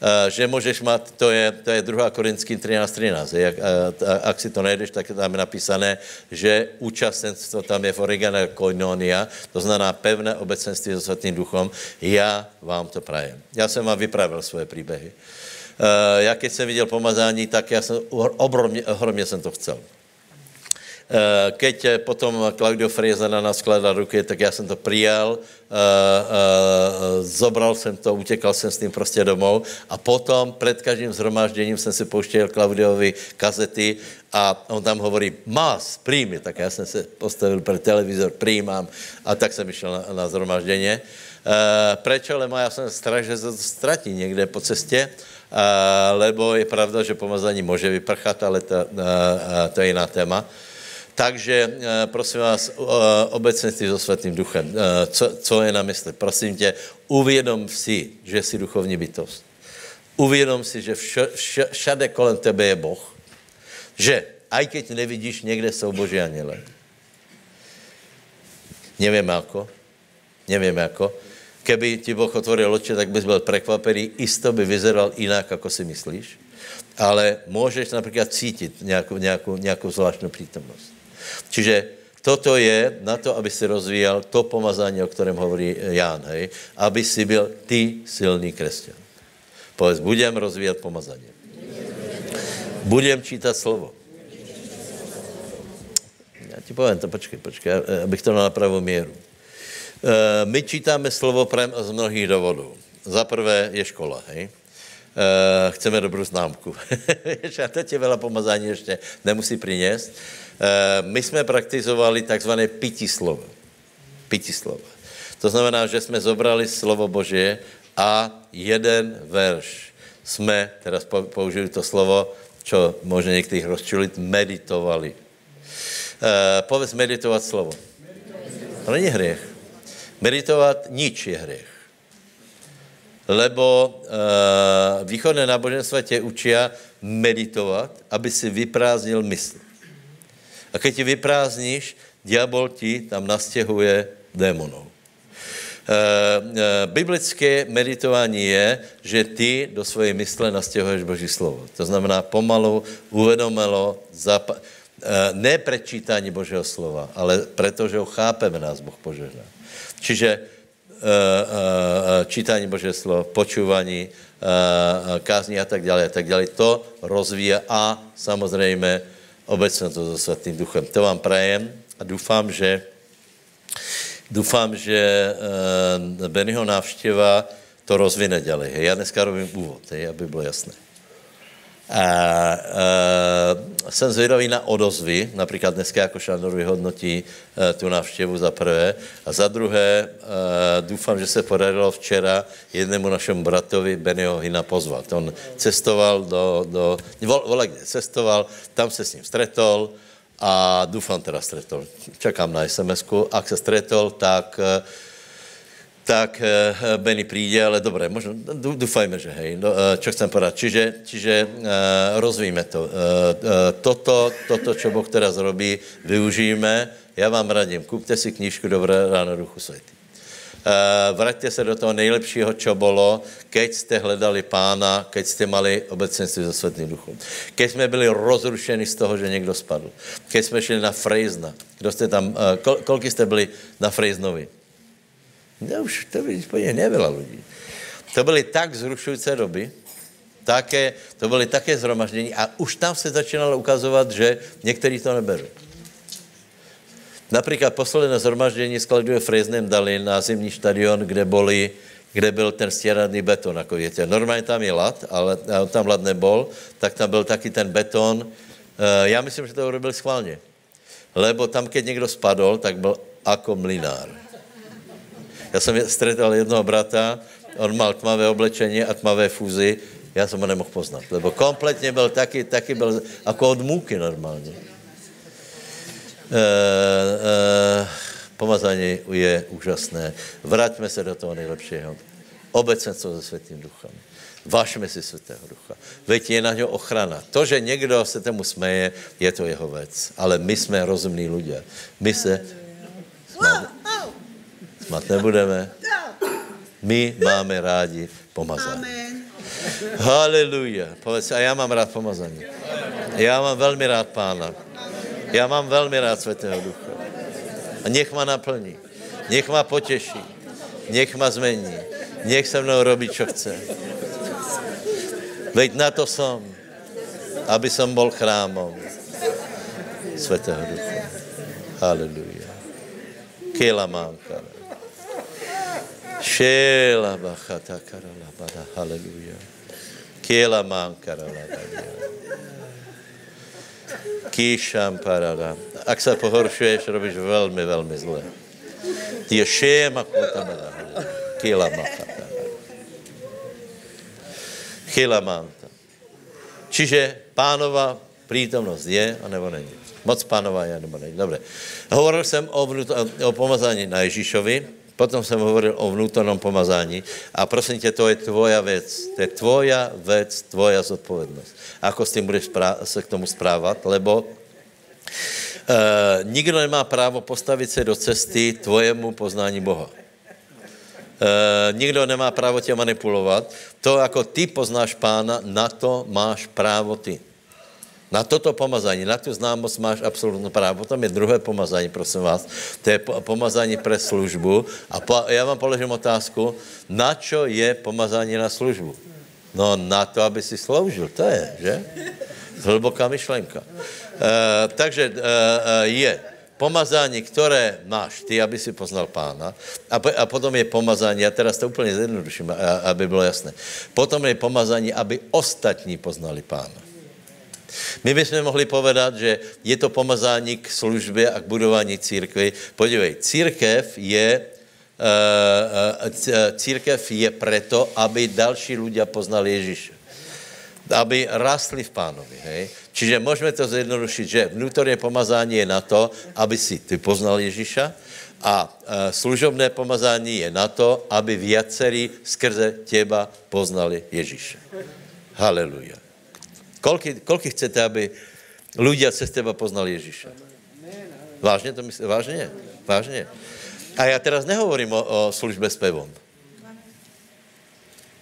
Eh, že můžeš mít, to je, to je 2. Korinským 13, 13. Jak, eh, ak si to najdeš, tak je tam napísané, že účastenstvo tam je v originále koinonia, to znamená pevné obecenství so Svatým duchom. Já vám to prajem. Já jsem vám vypravil svoje příběhy. Uh, já keď jsem viděl pomazání, tak já jsem, ohromně, ohromně jsem to chcel. Eh, keď eh, potom Claudio Frieza na nás skladal ruky, tak já jsem to přijal, eh, zobral jsem to, utěkal jsem s tím prostě domů a potom před každým zhromážděním jsem si pouštěl Claudiovi kazety a on tam hovorí, más, príjmi, tak já jsem se postavil před televizor, přijímám a tak jsem išel na, na zhromážděně. Prečo? Lebo já jsem strach, že se to ztratí někde po cestě, lebo je pravda, že pomazání může vyprchat, ale to, to je jiná téma. Takže eh, prosím vás, eh, obecenství so Svatým duchem. Eh, co, co je na mysli? Prosím tě, uvědom si, že jsi duchovní bytost. Uvědom si, že vš, vš, všade kolem tebe je Boh. Že, aj keď nevidíš, někde jsou boží aněle. Nevím jako. Nevím jako. Keby ti Boh otvoril oči, tak bys byl překvapený. Isto by vyzeral jinak, jako si myslíš. Ale můžeš například cítit nějakou, nějakou, nějakou zvláštnou přítomnost. Čiže toto je na to, aby si rozvíjel to pomazání, o kterém hovorí Ján, hej? aby si byl ty silný křesťan. Povedz, budem rozvíjet pomazání. Budem čítat slovo. Já ti povím to, počkej, počkej, abych to na pravou míru. Eh, my čítáme slovo prém z mnohých důvodů. Za prvé je škola, hej? Uh, chceme dobrou známku. <laughs> a teď je vela pomazání ještě nemusí přinést. Uh, my jsme praktizovali takzvané pití slovo. Pití slovo. To znamená, že jsme zobrali slovo Boží a jeden verš jsme, teraz použili to slovo, čo možná některých rozčulit, meditovali. Uh, povedz meditovat slovo. To není hřech. Meditovat nič je hřech. Lebo uh, východné náboženstva tě učí meditovat, aby si vyprázdnil mysl. A keď ti vyprázdníš, diabol ti tam nastěhuje démonů. E, e, biblické meditování je, že ty do svojej mysle nastěhuješ Boží slovo. To znamená pomalu, uvedomelo, zap- e, ne prečítání Božího slova, ale protože ho chápeme, nás Boh požehná. Čiže čítání Božího slova, počúvání, kázní a tak dále, a tak dále, to rozvíje a samozřejmě obecně to so Svatým duchem. To vám prajem a doufám, že Doufám, že Bennyho návštěva to rozvine. Hej. Já dneska robím úvod, aby bylo jasné. A, uh, jsem zvědavý na odozvy, například dneska jako Šandor vyhodnotí uh, tu návštěvu za prvé a za druhé uh, doufám, že se podařilo včera jednému našemu bratovi Bennyho Hina pozvat. On cestoval do, do vol, vole kde cestoval, tam se s ním stretol, a doufám teda stretol. Čekám na SMS-ku. Ak se stretol, tak tak Benny přijde, ale dobré, možno, doufajme, že hej. No, čo chcem povedať? Čiže, čiže rozvíjeme to. Toto, toto, čo Boh teraz robí, využijeme. Já vám radím, kupte si knížku Dobré ráno Duchu Světý. Uh, vraťte se do toho nejlepšího, čo bylo, keď jste hledali pána, keď jste mali obecenství se Světým duchom. Keď jsme byli rozrušeni z toho, že někdo spadl. Keď jsme šli na Frejzna. Kdo jste tam, kol, kolik jste byli na Frejznovi? No už to by úplně nebyla lidí. To byly tak zrušující doby, také, to byly také zhromaždění a už tam se začínalo ukazovat, že někteří to neberou. Například posledné zhromaždění skladuje Freznem dali na zimní stadion, kde boli, kde byl ten stěraný beton, jako víte. Normálně tam je lat, ale tam lat nebol, tak tam byl taky ten beton. Eh, já myslím, že to urobil schválně. Lebo tam, keď někdo spadl, tak byl jako mlinár. Já jsem stretal jednoho brata, on mal tmavé oblečení a tmavé fúzy, já jsem ho nemohl poznat, lebo kompletně byl taky, taky byl jako od můky normálně. Uh, uh, pomazání je úžasné. Vraťme se do toho nejlepšího. Obecenstvo se Světým duchem. Vážme si Světého ducha. Veď je na něho ochrana. To, že někdo se tomu směje, je to jeho věc. Ale my jsme rozumní lidé. My se smát, smát nebudeme. My máme rádi pomazání. Haleluja. Povedz, a já mám rád pomazání. Já mám velmi rád pána. Já mám velmi rád Světého Ducha. A nech ma naplní. Nech ma potěší. Nech ma zmení. Nech se mnou robí, čo chce. Veď na to som, aby som bol chrámom Svetého Ducha. Haleluja. Kela manka. Šela bachata karala bada. Haleluja. Kela manka. Kýšam parada. Ak sa pohoršuješ, robíš velmi, velmi zle. Je šéma kutamada. Kila machata. Chila manta. Čiže pánova prítomnost je, anebo není. Moc pánova je, nebo není. Dobře. Hovoril jsem o, vnúto, o pomazání na Ježíšovi, potom jsem hovoril o vnútornom pomazání a prosím tě, to je tvoja věc. To je tvoja věc, tvoja zodpovědnost. Ako s tím budeš se k tomu správat, lebo Uh, nikdo nemá právo postavit se do cesty tvojemu poznání Boha. Uh, nikdo nemá právo tě manipulovat. To, jako ty poznáš pána, na to máš právo ty. Na toto pomazání, na tu známost máš absolutně právo. Potom je druhé pomazání, prosím vás. To je pomazání pre službu. A po, já vám položím otázku, na čo je pomazání na službu? No na to, aby si sloužil, to je, že? Hluboká myšlenka. Eh, takže uh, je pomazání, které máš ty, aby si poznal pána. A, a potom je pomazání, já teraz to úplně zjednoduším, aby bylo jasné. Potom je pomazání, aby ostatní poznali pána. My bychom mohli povedat, že je to pomazání k službě a k budování církvy. Podívej, církev je, církev je preto, aby další ľudia poznali Ježíše aby rastli v pánovi. Hej? Čiže můžeme to zjednodušit, že vnútorné pomazání je na to, aby si ty poznal Ježíša, A služobné pomazání je na to, aby viacerí skrze těba poznali Ježíše. Haleluja. Koľky, koľky chcete, aby ľudia cez teba poznali Ježíše? Vážně to myslíte? Vážně? Vážně. A já teraz nehovorím o, o službe s pevom.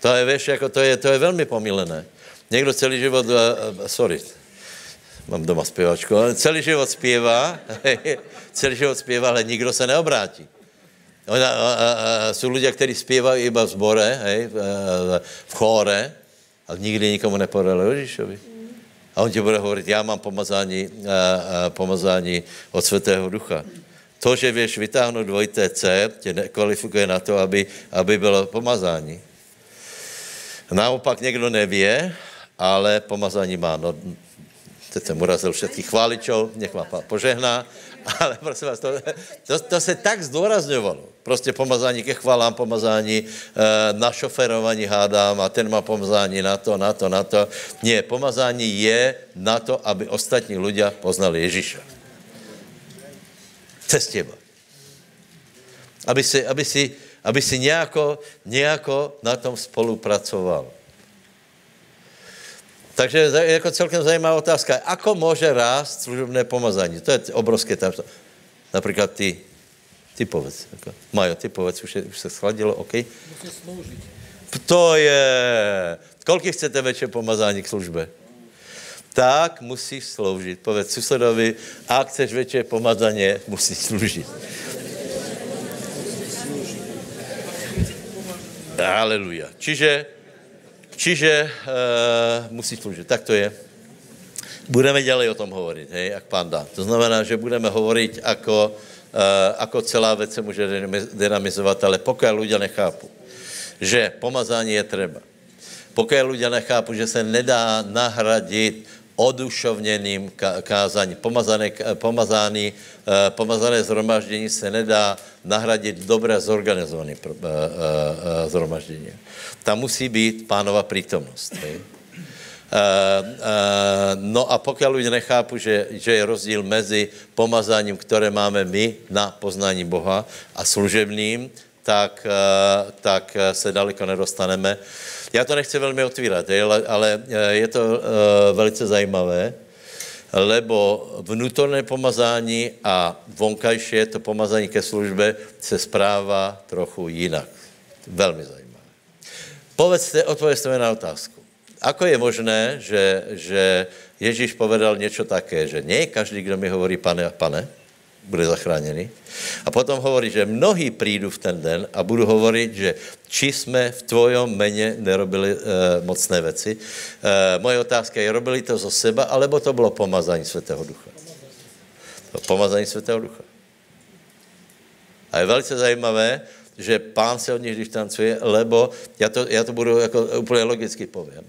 To je, víš, jako to je, to je velmi pomílené. Někdo celý život, uh, sorry, mám doma zpěvačku, ale celý život zpěvá, <laughs> celý život zpěvá, ale nikdo se neobrátí. Ona, a, a, a, jsou lidé, kteří zpívají iba v zbore, hej, v, v chóre, ale nikdy nikomu nepovedali Ježíšovi. A on ti bude hovorit, já mám pomazání, a, a, pomazání od Svatého Ducha. To, že věš vytáhnout dvojité C, tě nekvalifikuje na to, aby, aby bylo pomazání. Naopak někdo nevě, ale pomazání má. No, teď jsem urazil všetkých chváličov, nech vám pán požehná, ale prosím vás, to, to, to se tak zdůrazňovalo. Prostě pomazání ke chvalám, pomazání e, na šoferování hádám a ten má pomazání na to, na to, na to. Ne, pomazání je na to, aby ostatní ľudia poznali Ježíša. Cez těba. Aby si, aby si, aby si nějako, nějako na tom spolupracoval. Takže jako celkem zajímavá otázka. Ako může rást služobné pomazání? To je obrovské tamto. Například ty, ty povedz. Jako. Majo, ty povedz, už, je, už se schladilo, OK? Musí sloužit. To je... Kolik chcete večer pomazání k službe? Tak musíš sloužit. Povedz susedovi, a chceš večer pomazaně, musíš sloužit. Aleluja. Čiže Čiže uh, musí sloužit. Tak to je. Budeme ďalej o tom hovoriť, hej, jak pán dá. To znamená, že budeme hovoriť, ako, uh, ako celá vec se může dynamizovat, ale pokud ľudia nechápu, že pomazání je treba, pokud ľudia nechápu, že se nedá nahradit odušovněným kázaním. Pomazané, pomazaný, eh, pomazané zhromaždění se nedá nahradit dobré zorganizované zhromaždění. Tam musí být pánova přítomnost. No a pokud lidé nechápu, že, že je rozdíl mezi pomazáním, které máme my na poznání Boha a služebným, tak, tak se daleko nedostaneme. Já to nechci velmi otvírat, ale je to velice zajímavé, lebo vnútorné pomazání a vonkajšie to pomazání ke službe se správa trochu jinak. Velmi zajímavé. Povedzte, odpovězte na otázku. Ako je možné, že, že Ježíš povedal něco také, že nie každý, kdo mi hovorí pane, pane, bude zachráněný. A potom hovorí, že mnohí přijdu v ten den a budu hovorit, že či jsme v tvojom meně nerobili e, mocné věci. E, moje otázka je, robili to zo seba, alebo to bylo pomazání Svatého Ducha? To pomazání Svatého Ducha. A je velice zajímavé, že pán se od nich distancuje, lebo, já to, já to budu jako úplně logicky povím,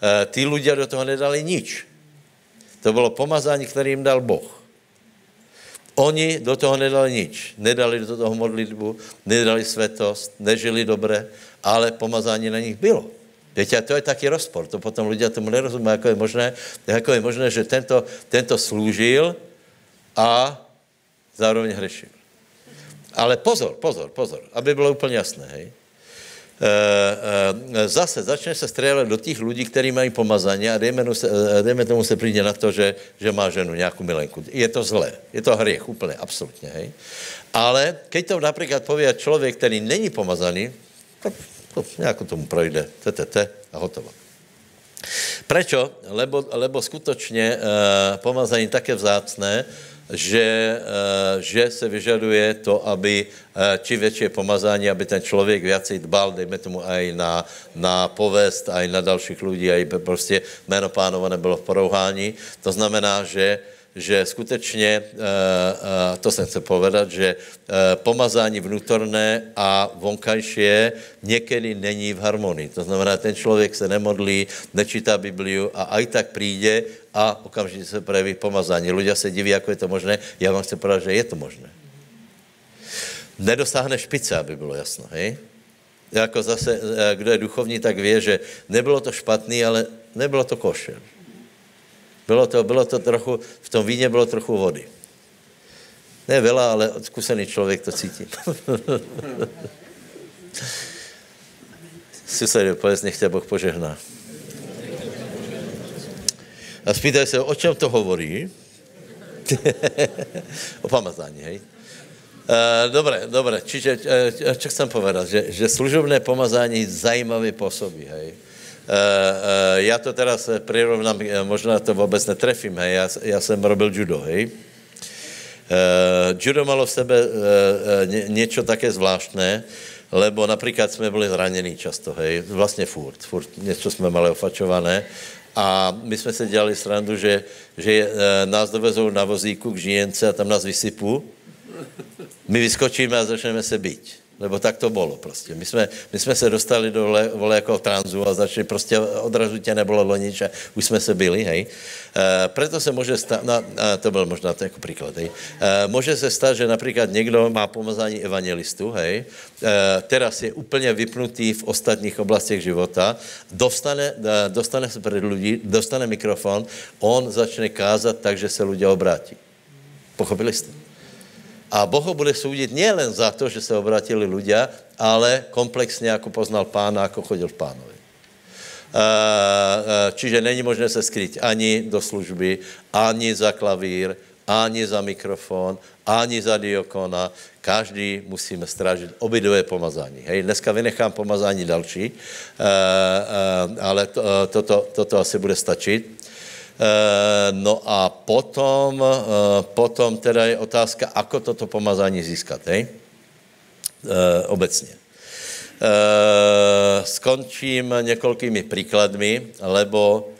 e, ty ľudia do toho nedali nič. To bylo pomazání, které jim dal Boh. Oni do toho nedali nič. Nedali do toho modlitbu, nedali svetost, nežili dobře, ale pomazání na nich bylo. Víte, to je taky rozpor. To potom lidé tomu nerozumí, jako je možné, jako je možné že tento, tento slúžil a zároveň hrešil. Ale pozor, pozor, pozor, aby bylo úplně jasné, hej. E, e, zase začne se střílet do těch lidí, kteří mají pomazání a dejme, se, e, dejme tomu se přijde na to, že, že má ženu, nějakou milenku. Je to zlé, je to hriech úplně, absolutně, hej. Ale keď to například pově člověk, který není pomazaný, to, to nějak tomu projde, te, a hotovo. Prečo? Lebo, lebo skutočně e, pomazání také vzácné, že, eh, že se vyžaduje to, aby eh, či větší pomazání, aby ten člověk viacej dbal, dejme tomu aj na, na povest, aj na dalších lidí, aj prostě jméno pánova nebylo v porouhání. To znamená, že že skutečně, to jsem chce povedat, že pomazání vnútorné a vonkajšie někdy není v harmonii. To znamená, ten člověk se nemodlí, nečítá Bibliu a aj tak přijde a okamžitě se projeví pomazání. Ľudia se diví, jako je to možné. Já vám chci povedat, že je to možné. Nedosáhne špice, aby bylo jasno. Hej? Jako zase, eh, kdo je duchovní, tak ví, že nebylo to špatný, ale nebylo to košer. Bylo to, bylo to trochu, v tom víně bylo trochu vody. Ne veľa, ale zkušený člověk to cítí. <laughs> Susedu, povedz, nech tě Boh požehná. A spýtaj se, o čem to hovorí? <laughs> o pamazání, hej? Uh, dobre, dobre, čiže čo chcem povedať, že, že služobné pomazání zajímavě pôsobí, hej. Uh, uh, já to teraz prirovnám, možná to vůbec netrefím, hej, já, já jsem robil judo, hej. Uh, judo malo v sebe uh, uh, niečo také zvláštné, lebo například jsme byli zranění často, hej, vlastně furt, furt něco jsme mali ofačované a my jsme se dělali srandu, že, že uh, nás dovezou na vozíku k žijence a tam nás vysypou my vyskočíme a začneme se být. Lebo tak to bylo prostě. My jsme, my jsme se dostali do vole jako tranzu a začali prostě odrazu tě nebylo lonič a už jsme se byli, hej. E, preto se může stát, no, to byl možná to jako příklad, hej. E, může se stát, že například někdo má pomazání evangelistu, hej, e, teraz je úplně vypnutý v ostatních oblastech života, dostane, dostane se před lidi, dostane mikrofon, on začne kázat tak, že se lidé obrátí. Pochopili jste? A Boh ho bude soudit nielen za to, že se obratili ľudia, ale komplexně, jako poznal pána, jako chodil v pánovi. Čiže není možné se skryt ani do služby, ani za klavír, ani za mikrofon, ani za diokona. Každý musíme strážit obidové pomazání. Hej, dneska vynechám pomazání další, ale to, toto, toto asi bude stačit. Eh, no a potom, eh, potom teda je otázka, ako toto pomazání získat, hej? Eh, obecně. Skončím několikými příkladmi, lebo,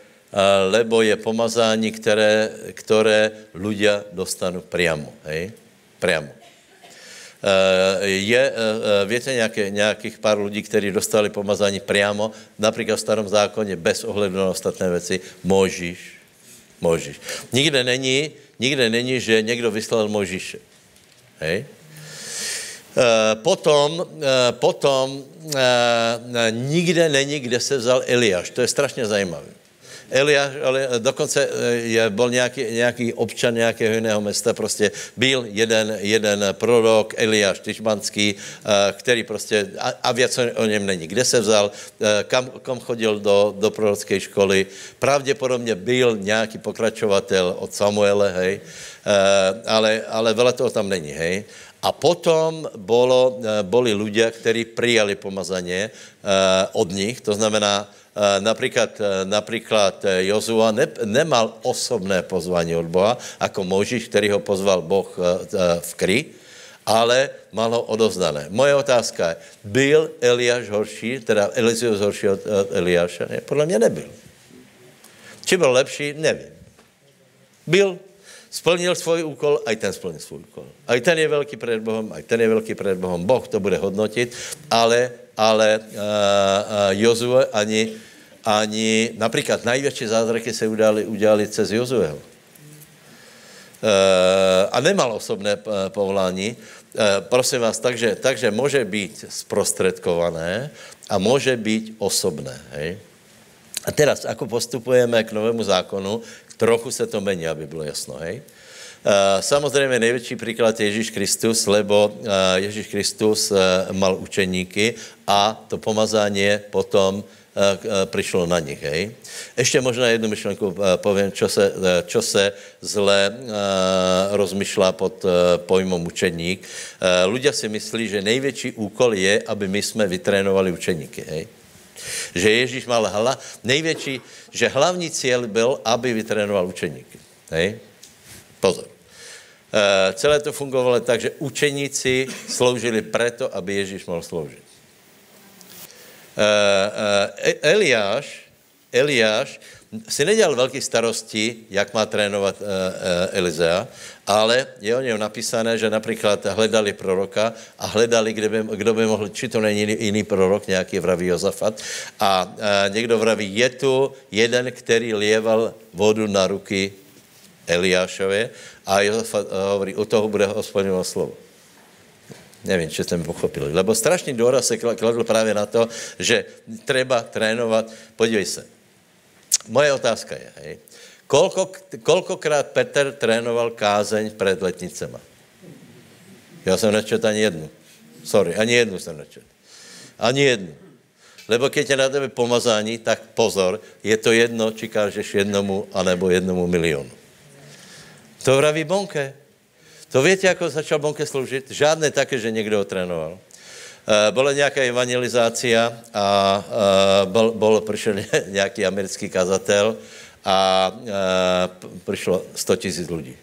lebo je pomazání, které, které ľudia dostanou priamo, hej? Priamo. Je, víte, nějaké, nějakých pár lidí, kteří dostali pomazání priamo, například v starom zákoně, bez ohledu na ostatné věci, Možíš, Možíš. Nikde není, nikde není, že někdo vyslal Možíše. Hej? E, potom, e, potom e, nikde není, kde se vzal Eliáš. To je strašně zajímavé. Eliáš, ale dokonce eh, je, byl nějaký, nějaký občan nějakého jiného města, prostě byl jeden, jeden prorok, Eliáš Tyšmanský, eh, který prostě, a, a věc o něm není. Kde se vzal, eh, kam, kam chodil do, do prorocké školy, pravděpodobně byl nějaký pokračovatel od Samuele, hej, ale, ale vele toho tam není, hej. A potom bolo, boli ľudia, ktorí prijali pomazaně od nich, to znamená, například, eh, například eh, Jozua ne, nemal osobné pozvání od Boha, jako Možíš, který ho pozval Boh v kry, ale mal ho. Moje otázka je, byl Eliáš horší, teda Elizius horší od, od Eliáša? Ne, podle mě nebyl. Či byl lepší, nevím. Byl, splnil svůj úkol, a i ten splnil svůj úkol. A i ten je velký před Bohem, a i ten je velký před Bohem. Boh to bude hodnotit, ale ale uh, uh, Jozue ani, ani například největší zázraky se udělali, udělali cez Jozueho. Uh, a nemal osobné povolání. Uh, prosím vás, takže, takže může být zprostředkované a může být osobné. Hej? A teraz, ako postupujeme k novému zákonu, trochu se to mení, aby bylo jasno. Hej? Eh, samozřejmě největší příklad je Ježíš Kristus, lebo eh, Ježíš Kristus eh, mal učeníky a to pomazání potom přišlo na nich. Hej. Ještě možná jednu myšlenku povím, čo se, čo se zle rozmyšlá pod pojmom učeník. Ľudia si myslí, že největší úkol je, aby my jsme vytrénovali učeníky. Hej. Že Ježíš mal hla, největší, že hlavní cíl byl, aby vytrénoval učeníky. Hej. Pozor. Uh, celé to fungovalo tak, že učeníci sloužili preto, aby Ježíš mohl sloužit. Uh, uh, Eliáš, Eliáš si nedělal velký starosti, jak má trénovat uh, uh, Elizea, ale je o něm napísané, že například hledali proroka a hledali, kde by, kdo by mohl, či to není jiný, jiný prorok, nějaký vraví Jozafat. A uh, někdo vraví, je tu jeden, který lieval vodu na ruky Eliášově a Jozefat eh, hovorí, u toho bude hospodinovo slovo. Nevím, či jste mi pochopili. Lebo strašný důraz se kladl právě na to, že treba trénovat. Podívej se. Moje otázka je, hej, kolko, kolkokrát Petr trénoval kázeň před letnicema? Já jsem nečet ani jednu. Sorry, ani jednu jsem nečet. Ani jednu. Lebo keď je na tebe pomazání, tak pozor, je to jedno, či kážeš jednomu, anebo jednomu milionu. To vraví Bonke. To víte, jako začal Bonke sloužit? Žádné také, že někdo ho trénoval. Uh, byla nějaká evangelizácia a uh, bol, bol, přišel <laughs> nějaký americký kazatel a uh, přišlo 100 tisíc lidí.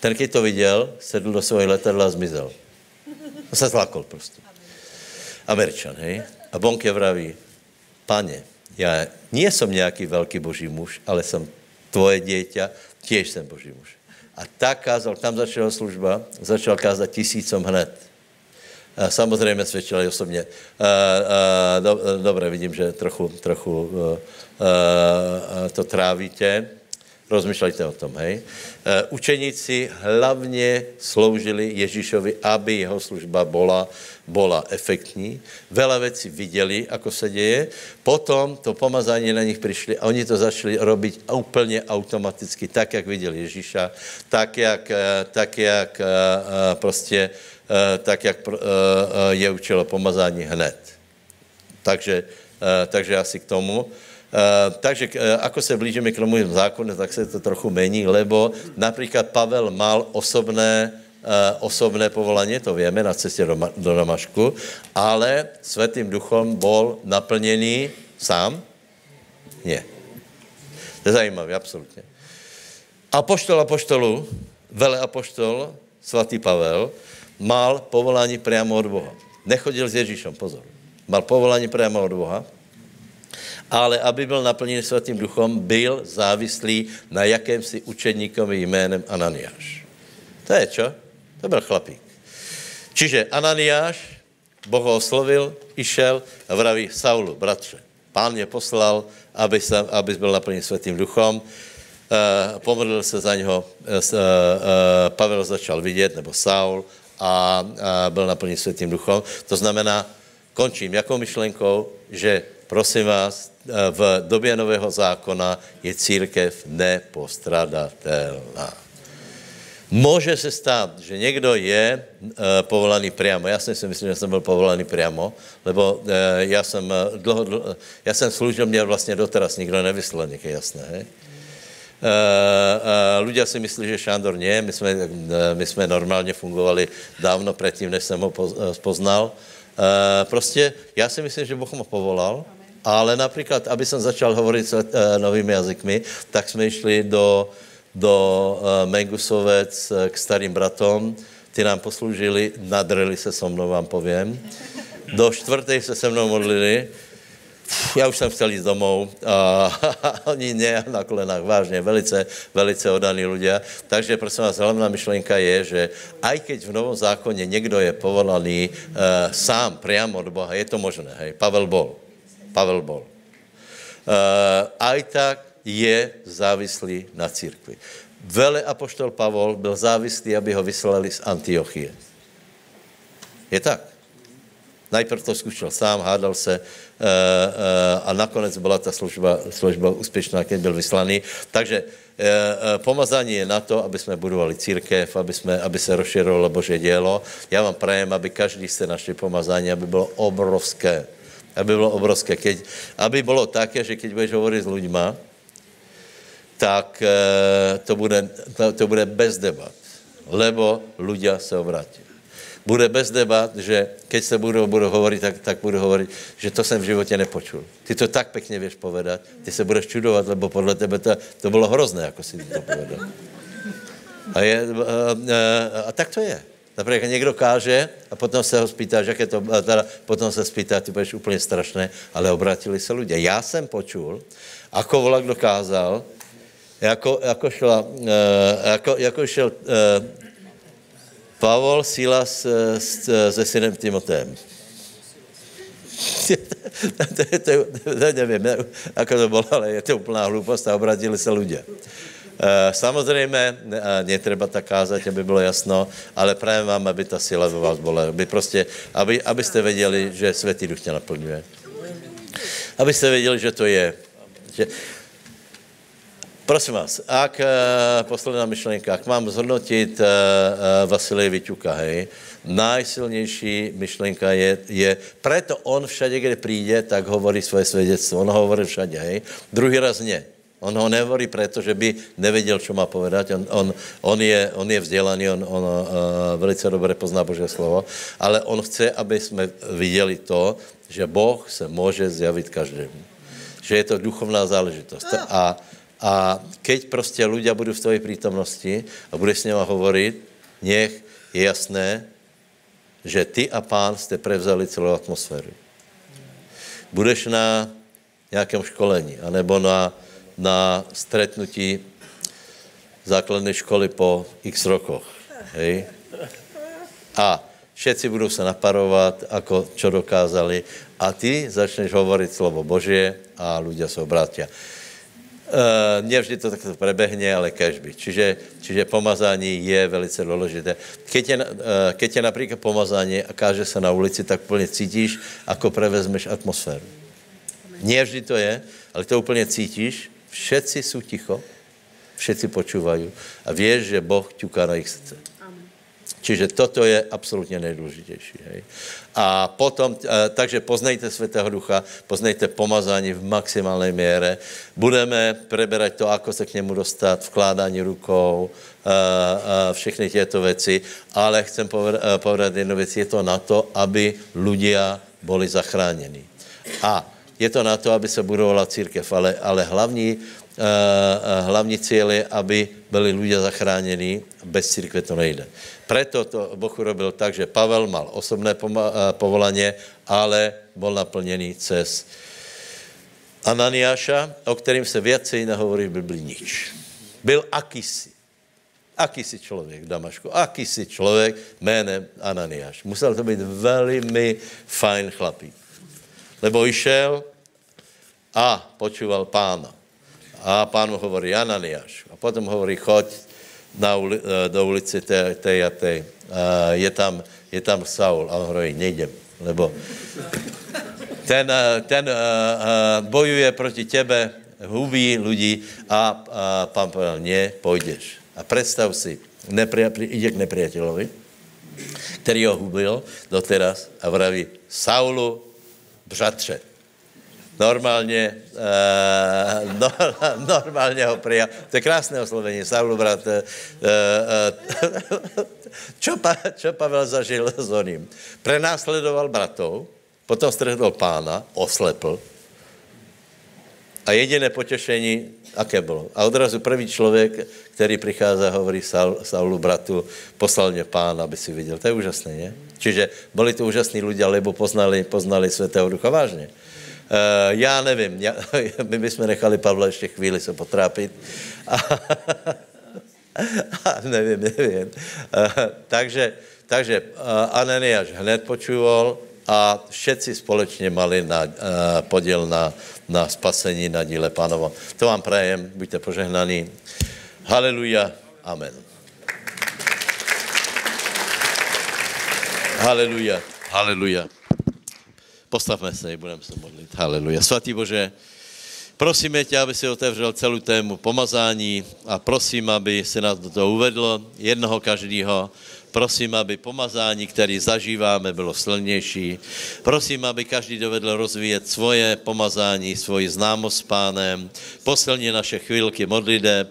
Ten, když to viděl, sedl do svého letadla a zmizel. On se zlákol prostě. Američan, hej? A Bonke vraví, pane, já nie som nějaký velký boží muž, ale jsem tvoje dieťa, tiež jsem boží muž. A tak kázal, tam začala služba, začal kázat tisícom hned. A samozřejmě svědčil i osobně. A, a, do, dobré, vidím, že trochu, trochu a, a, to trávíte. Rozmýšlejte o tom, hej. E, učeníci hlavně sloužili Ježíšovi, aby jeho služba bola, bola efektní. Vela věcí viděli, ako se děje. Potom to pomazání na nich přišli a oni to začali robiť úplně automaticky, tak, jak viděli Ježíša, tak, jak, e, tak, jak e, prostě, tak, jak je učilo pomazání hned. Takže, takže asi k tomu. Uh, takže uh, ako se blížíme k tomu zákonu, tak se to trochu mení, lebo například Pavel mal osobné, uh, osobné povolání, to víme, na cestě do, do Damašku, ale svatým duchom bol naplněný sám? Ne. To je zajímavé, absolutně. Apoštol apoštolu, vele apoštol, svatý Pavel, mal povolání priamo od Boha. Nechodil s Ježíšem, pozor. Mal povolání priamo od Boha ale aby byl naplněn svatým duchom, byl závislý na jakémsi učedníkovi jménem Ananiáš. To je čo? To byl chlapík. Čiže Ananiáš, Boh ho oslovil, išel a vraví Saulu, bratře, pán mě poslal, aby, se, aby byl naplněn svatým duchom, Uh, pomodlil se za něho, uh, uh, Pavel začal vidět, nebo Saul, a uh, byl naplněn světým duchom. To znamená, končím jakou myšlenkou, že prosím vás, eh, v době nového zákona je církev nepostradatelná. Může se stát, že někdo je uh, povolaný priamo. Já si myslím, že jsem byl povolaný priamo, lebo uh, já jsem dlouho, dlouho, já jsem služil, mě vlastně doteraz nikdo nevyslal, je jasné, hej? Uh, ľudia si myslí, že Šándor nie, my jsme, my jsme normálně fungovali dávno předtím, než jsem ho poznal. Prostě já si myslím, že Boh ho povolal, ale například, aby jsem začal hovorit uh, novými jazykmi, tak jsme šli do, do uh, Mengusovec k starým bratom, ty nám posloužili, nadreli se so mnou, vám povím. Do čtvrté se se mnou modlili, já už jsem chtěl jít domů a, a <laughs> oni ne na kolenách, vážně, velice, velice odaní lidé. Takže prosím vás, hlavná myšlenka je, že aj keď v Novom zákoně někdo je povolaný uh, sám, priamo od Boha, je to možné, hej, Pavel bol. Pavel bol. Uh, aj tak je závislý na církvi. Vele apoštol Pavol byl závislý, aby ho vyslali z Antiochie. Je tak. Najprv to zkušel sám, hádal se uh, uh, a nakonec byla ta služba, služba úspěšná, když byl vyslaný. Takže pomazání je na to, aby jsme budovali církev, aby, jsme, aby se rozširovalo Bože dělo. Já vám prajem, aby každý se našli pomazání, aby bylo obrovské aby bylo obrovské. Keď, aby bylo také, že keď budeš hovorit s lidma, tak e, to bude, to, to bude bez debat, lebo ľudia se obrátí. Bude bez debat, že keď se budou, budou hovorit, tak, tak budu hovorit, že to jsem v životě nepočul. Ty to tak pěkně věš povedat, ty se budeš čudovat, lebo podle tebe to, to bylo hrozné, jako si to povedal. A, je, a, a, a tak to je. Například někdo káže a potom se ho spýtá, že je to, teda potom se spýtá, ty budeš úplně strašné, ale obratili se lidé. Já jsem počul, ako volak dokázal, jako, jako, šla, uh, jako, jako šel uh, Pavol Silas uh, se synem Timotem. <laughs> to, to, to, to, nevím, jak to bylo, ale je to úplná hloupost a obratili se lidé. Eh, samozřejmě eh, netreba tak kázat, aby bylo jasno, ale právě vám, aby ta síla ve vás byla, aby prostě, aby, abyste věděli, že Světý Duch tě naplňuje. Abyste věděli, že to je. Že... Prosím vás, ak, uh, posledná myšlenka, ak mám zhodnotit Vasilej Vyťuka, hej, najsilnější myšlenka je, je, preto on všade, kde přijde, tak hovorí svoje svědectvo. On hovorí všade, hej. Druhý raz ne. On ho nehovorí preto, že by nevěděl, co má povedať. On, on, on, je, on je vzdělaný, on, on uh, velice dobře pozná Boží slovo, ale on chce, aby jsme viděli to, že Boh se může zjavit každému. Že je to duchovná záležitost. A, a keď prostě ľudia budou v tvojej prítomnosti a budeš s nima hovoriť, nech je jasné, že ty a pán jste prevzali celou atmosféru. Budeš na nějakém školení, anebo na, na stretnutí základné školy po x rokoch. Hej? A všetci budou se naparovat, ako čo dokázali a ty začneš hovorit slovo Božie a ľudia se obrátia. Uh, nevždy to takto prebehne, ale kežby. Čiže, čiže pomazání je velice důležité. Keď je, uh, keď je například pomazání a káže se na ulici, tak úplně cítíš, ako prevezmeš atmosféru. Nevždy to je, ale to úplně cítíš. Všetci jsou ticho, všetci počúvají a věš, že Boh ťuká na jejich srdce. Čiže toto je absolutně nejdůležitější. Hej. A potom, eh, takže poznejte Svatého Ducha, poznejte pomazání v maximálnej míře. Budeme preberať to, ako se k němu dostat, vkládání rukou, eh, eh, všechny těto věci, ale chcem povedat jednu věc, je to na to, aby ľudia boli zachráněni. A je to na to, aby se budovala církev, ale, ale hlavní, hlavní cíl je, aby byli ľudia zachráněni. Bez církve to nejde. Preto to Boh urobil tak, že Pavel mal osobné povolaně, ale byl naplněný cez Ananiáša, o kterým se věci nehovorí v Biblii nič. Byl akýsi. Akýsi člověk Damašku. Akýsi člověk jménem Ananiáš. Musel to být velmi fajn chlapík. Lebo išel a počúval pána. A pán mu hovorí Ananiáš. A potom hovorí, choď na uli, eh, do ulici té, té a té. Je tam, je tam Saul a on hovorí, nejdem, lebo ten, eh, ten uh, bojuje proti tebe, hubí lidí a, a pán povedal, ne, půjdeš. A představ si, neprijateli, jde k nepriateľovi, který ho hubil doteraz a vraví, Saulu, břatře, normálně, uh, no, <laughs> normálně ho přijal. To je krásné oslovení, Saulu brat. Uh, uh, čo, pa, Pavel zažil s oným? Prenásledoval bratov, potom strhnul pána, oslepl a jediné potěšení, aké bylo? A odrazu první člověk, který přichází a hovorí Saul, Saulu bratu, poslal mě pán, aby si viděl. To je úžasné, ne? Čiže byli to úžasní lidé, lebo poznali, poznali Svatého Ducha vážně. Uh, já nevím, já, <laughs> my bychom nechali Pavla ještě chvíli se potrápit. <laughs> A, a <laughs> nevím, nevím. Uh, takže takže uh, Ananiáš hned počúval a všetci společně mali na, uh, podíl na, na spasení, na díle pánovo. To vám prajem, buďte požehnaní. Haleluja, amen. Haleluja, haleluja. Postavme se, budeme se modlit. Haleluja. Svatý Bože, prosíme tě, aby si otevřel celou tému pomazání a prosím, aby se nás do toho uvedlo, jednoho každého. Prosím, aby pomazání, které zažíváme, bylo silnější. Prosím, aby každý dovedl rozvíjet svoje pomazání, svoji známost s pánem. Posilně naše chvilky modliteb,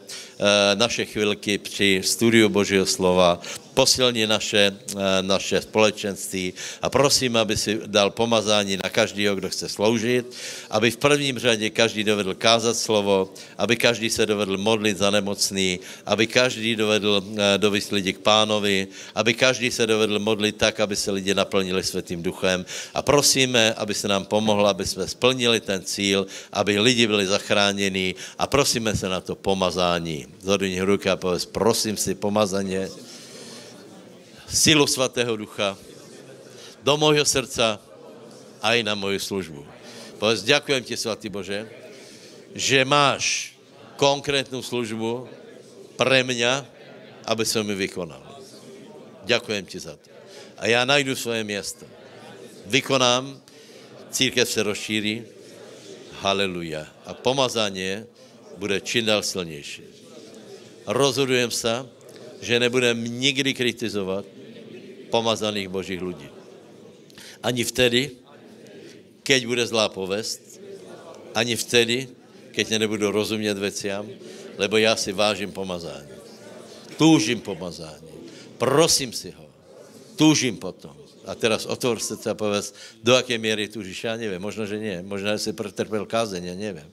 naše chvilky při studiu Božího slova posilni naše, eh, naše společenství a prosím, aby si dal pomazání na každého, kdo chce sloužit, aby v prvním řadě každý dovedl kázat slovo, aby každý se dovedl modlit za nemocný, aby každý dovedl eh, dovést lidi k pánovi, aby každý se dovedl modlit tak, aby se lidi naplnili světým duchem a prosíme, aby se nám pomohlo, aby jsme splnili ten cíl, aby lidi byli zachráněni a prosíme se na to pomazání. Zhodni ruky a povedz, prosím si pomazaně sílu svatého ducha do mojho srdca a i na moju službu. Povedz, ďakujem ti, svatý Bože, že máš konkrétnu službu pre mňa, aby som mi vykonal. Ďakujem ti za to. A já najdu svoje město. Vykonám, církev se rozšíří, haleluja. A pomazání bude čím dál silnější. Rozhodujem se, že nebudem nikdy kritizovat, pomazaných božích lidí. Ani vtedy, keď bude zlá povest, ani vtedy, keď nebudu rozumět veciam, lebo já si vážím pomazání. Túžím pomazání. Prosím si ho. Túžím potom. A teraz otvor se a povedz, do jaké míry túžiš, já nevím, možno, že nie. Možná, že si pretrpěl kázeň, já nevím.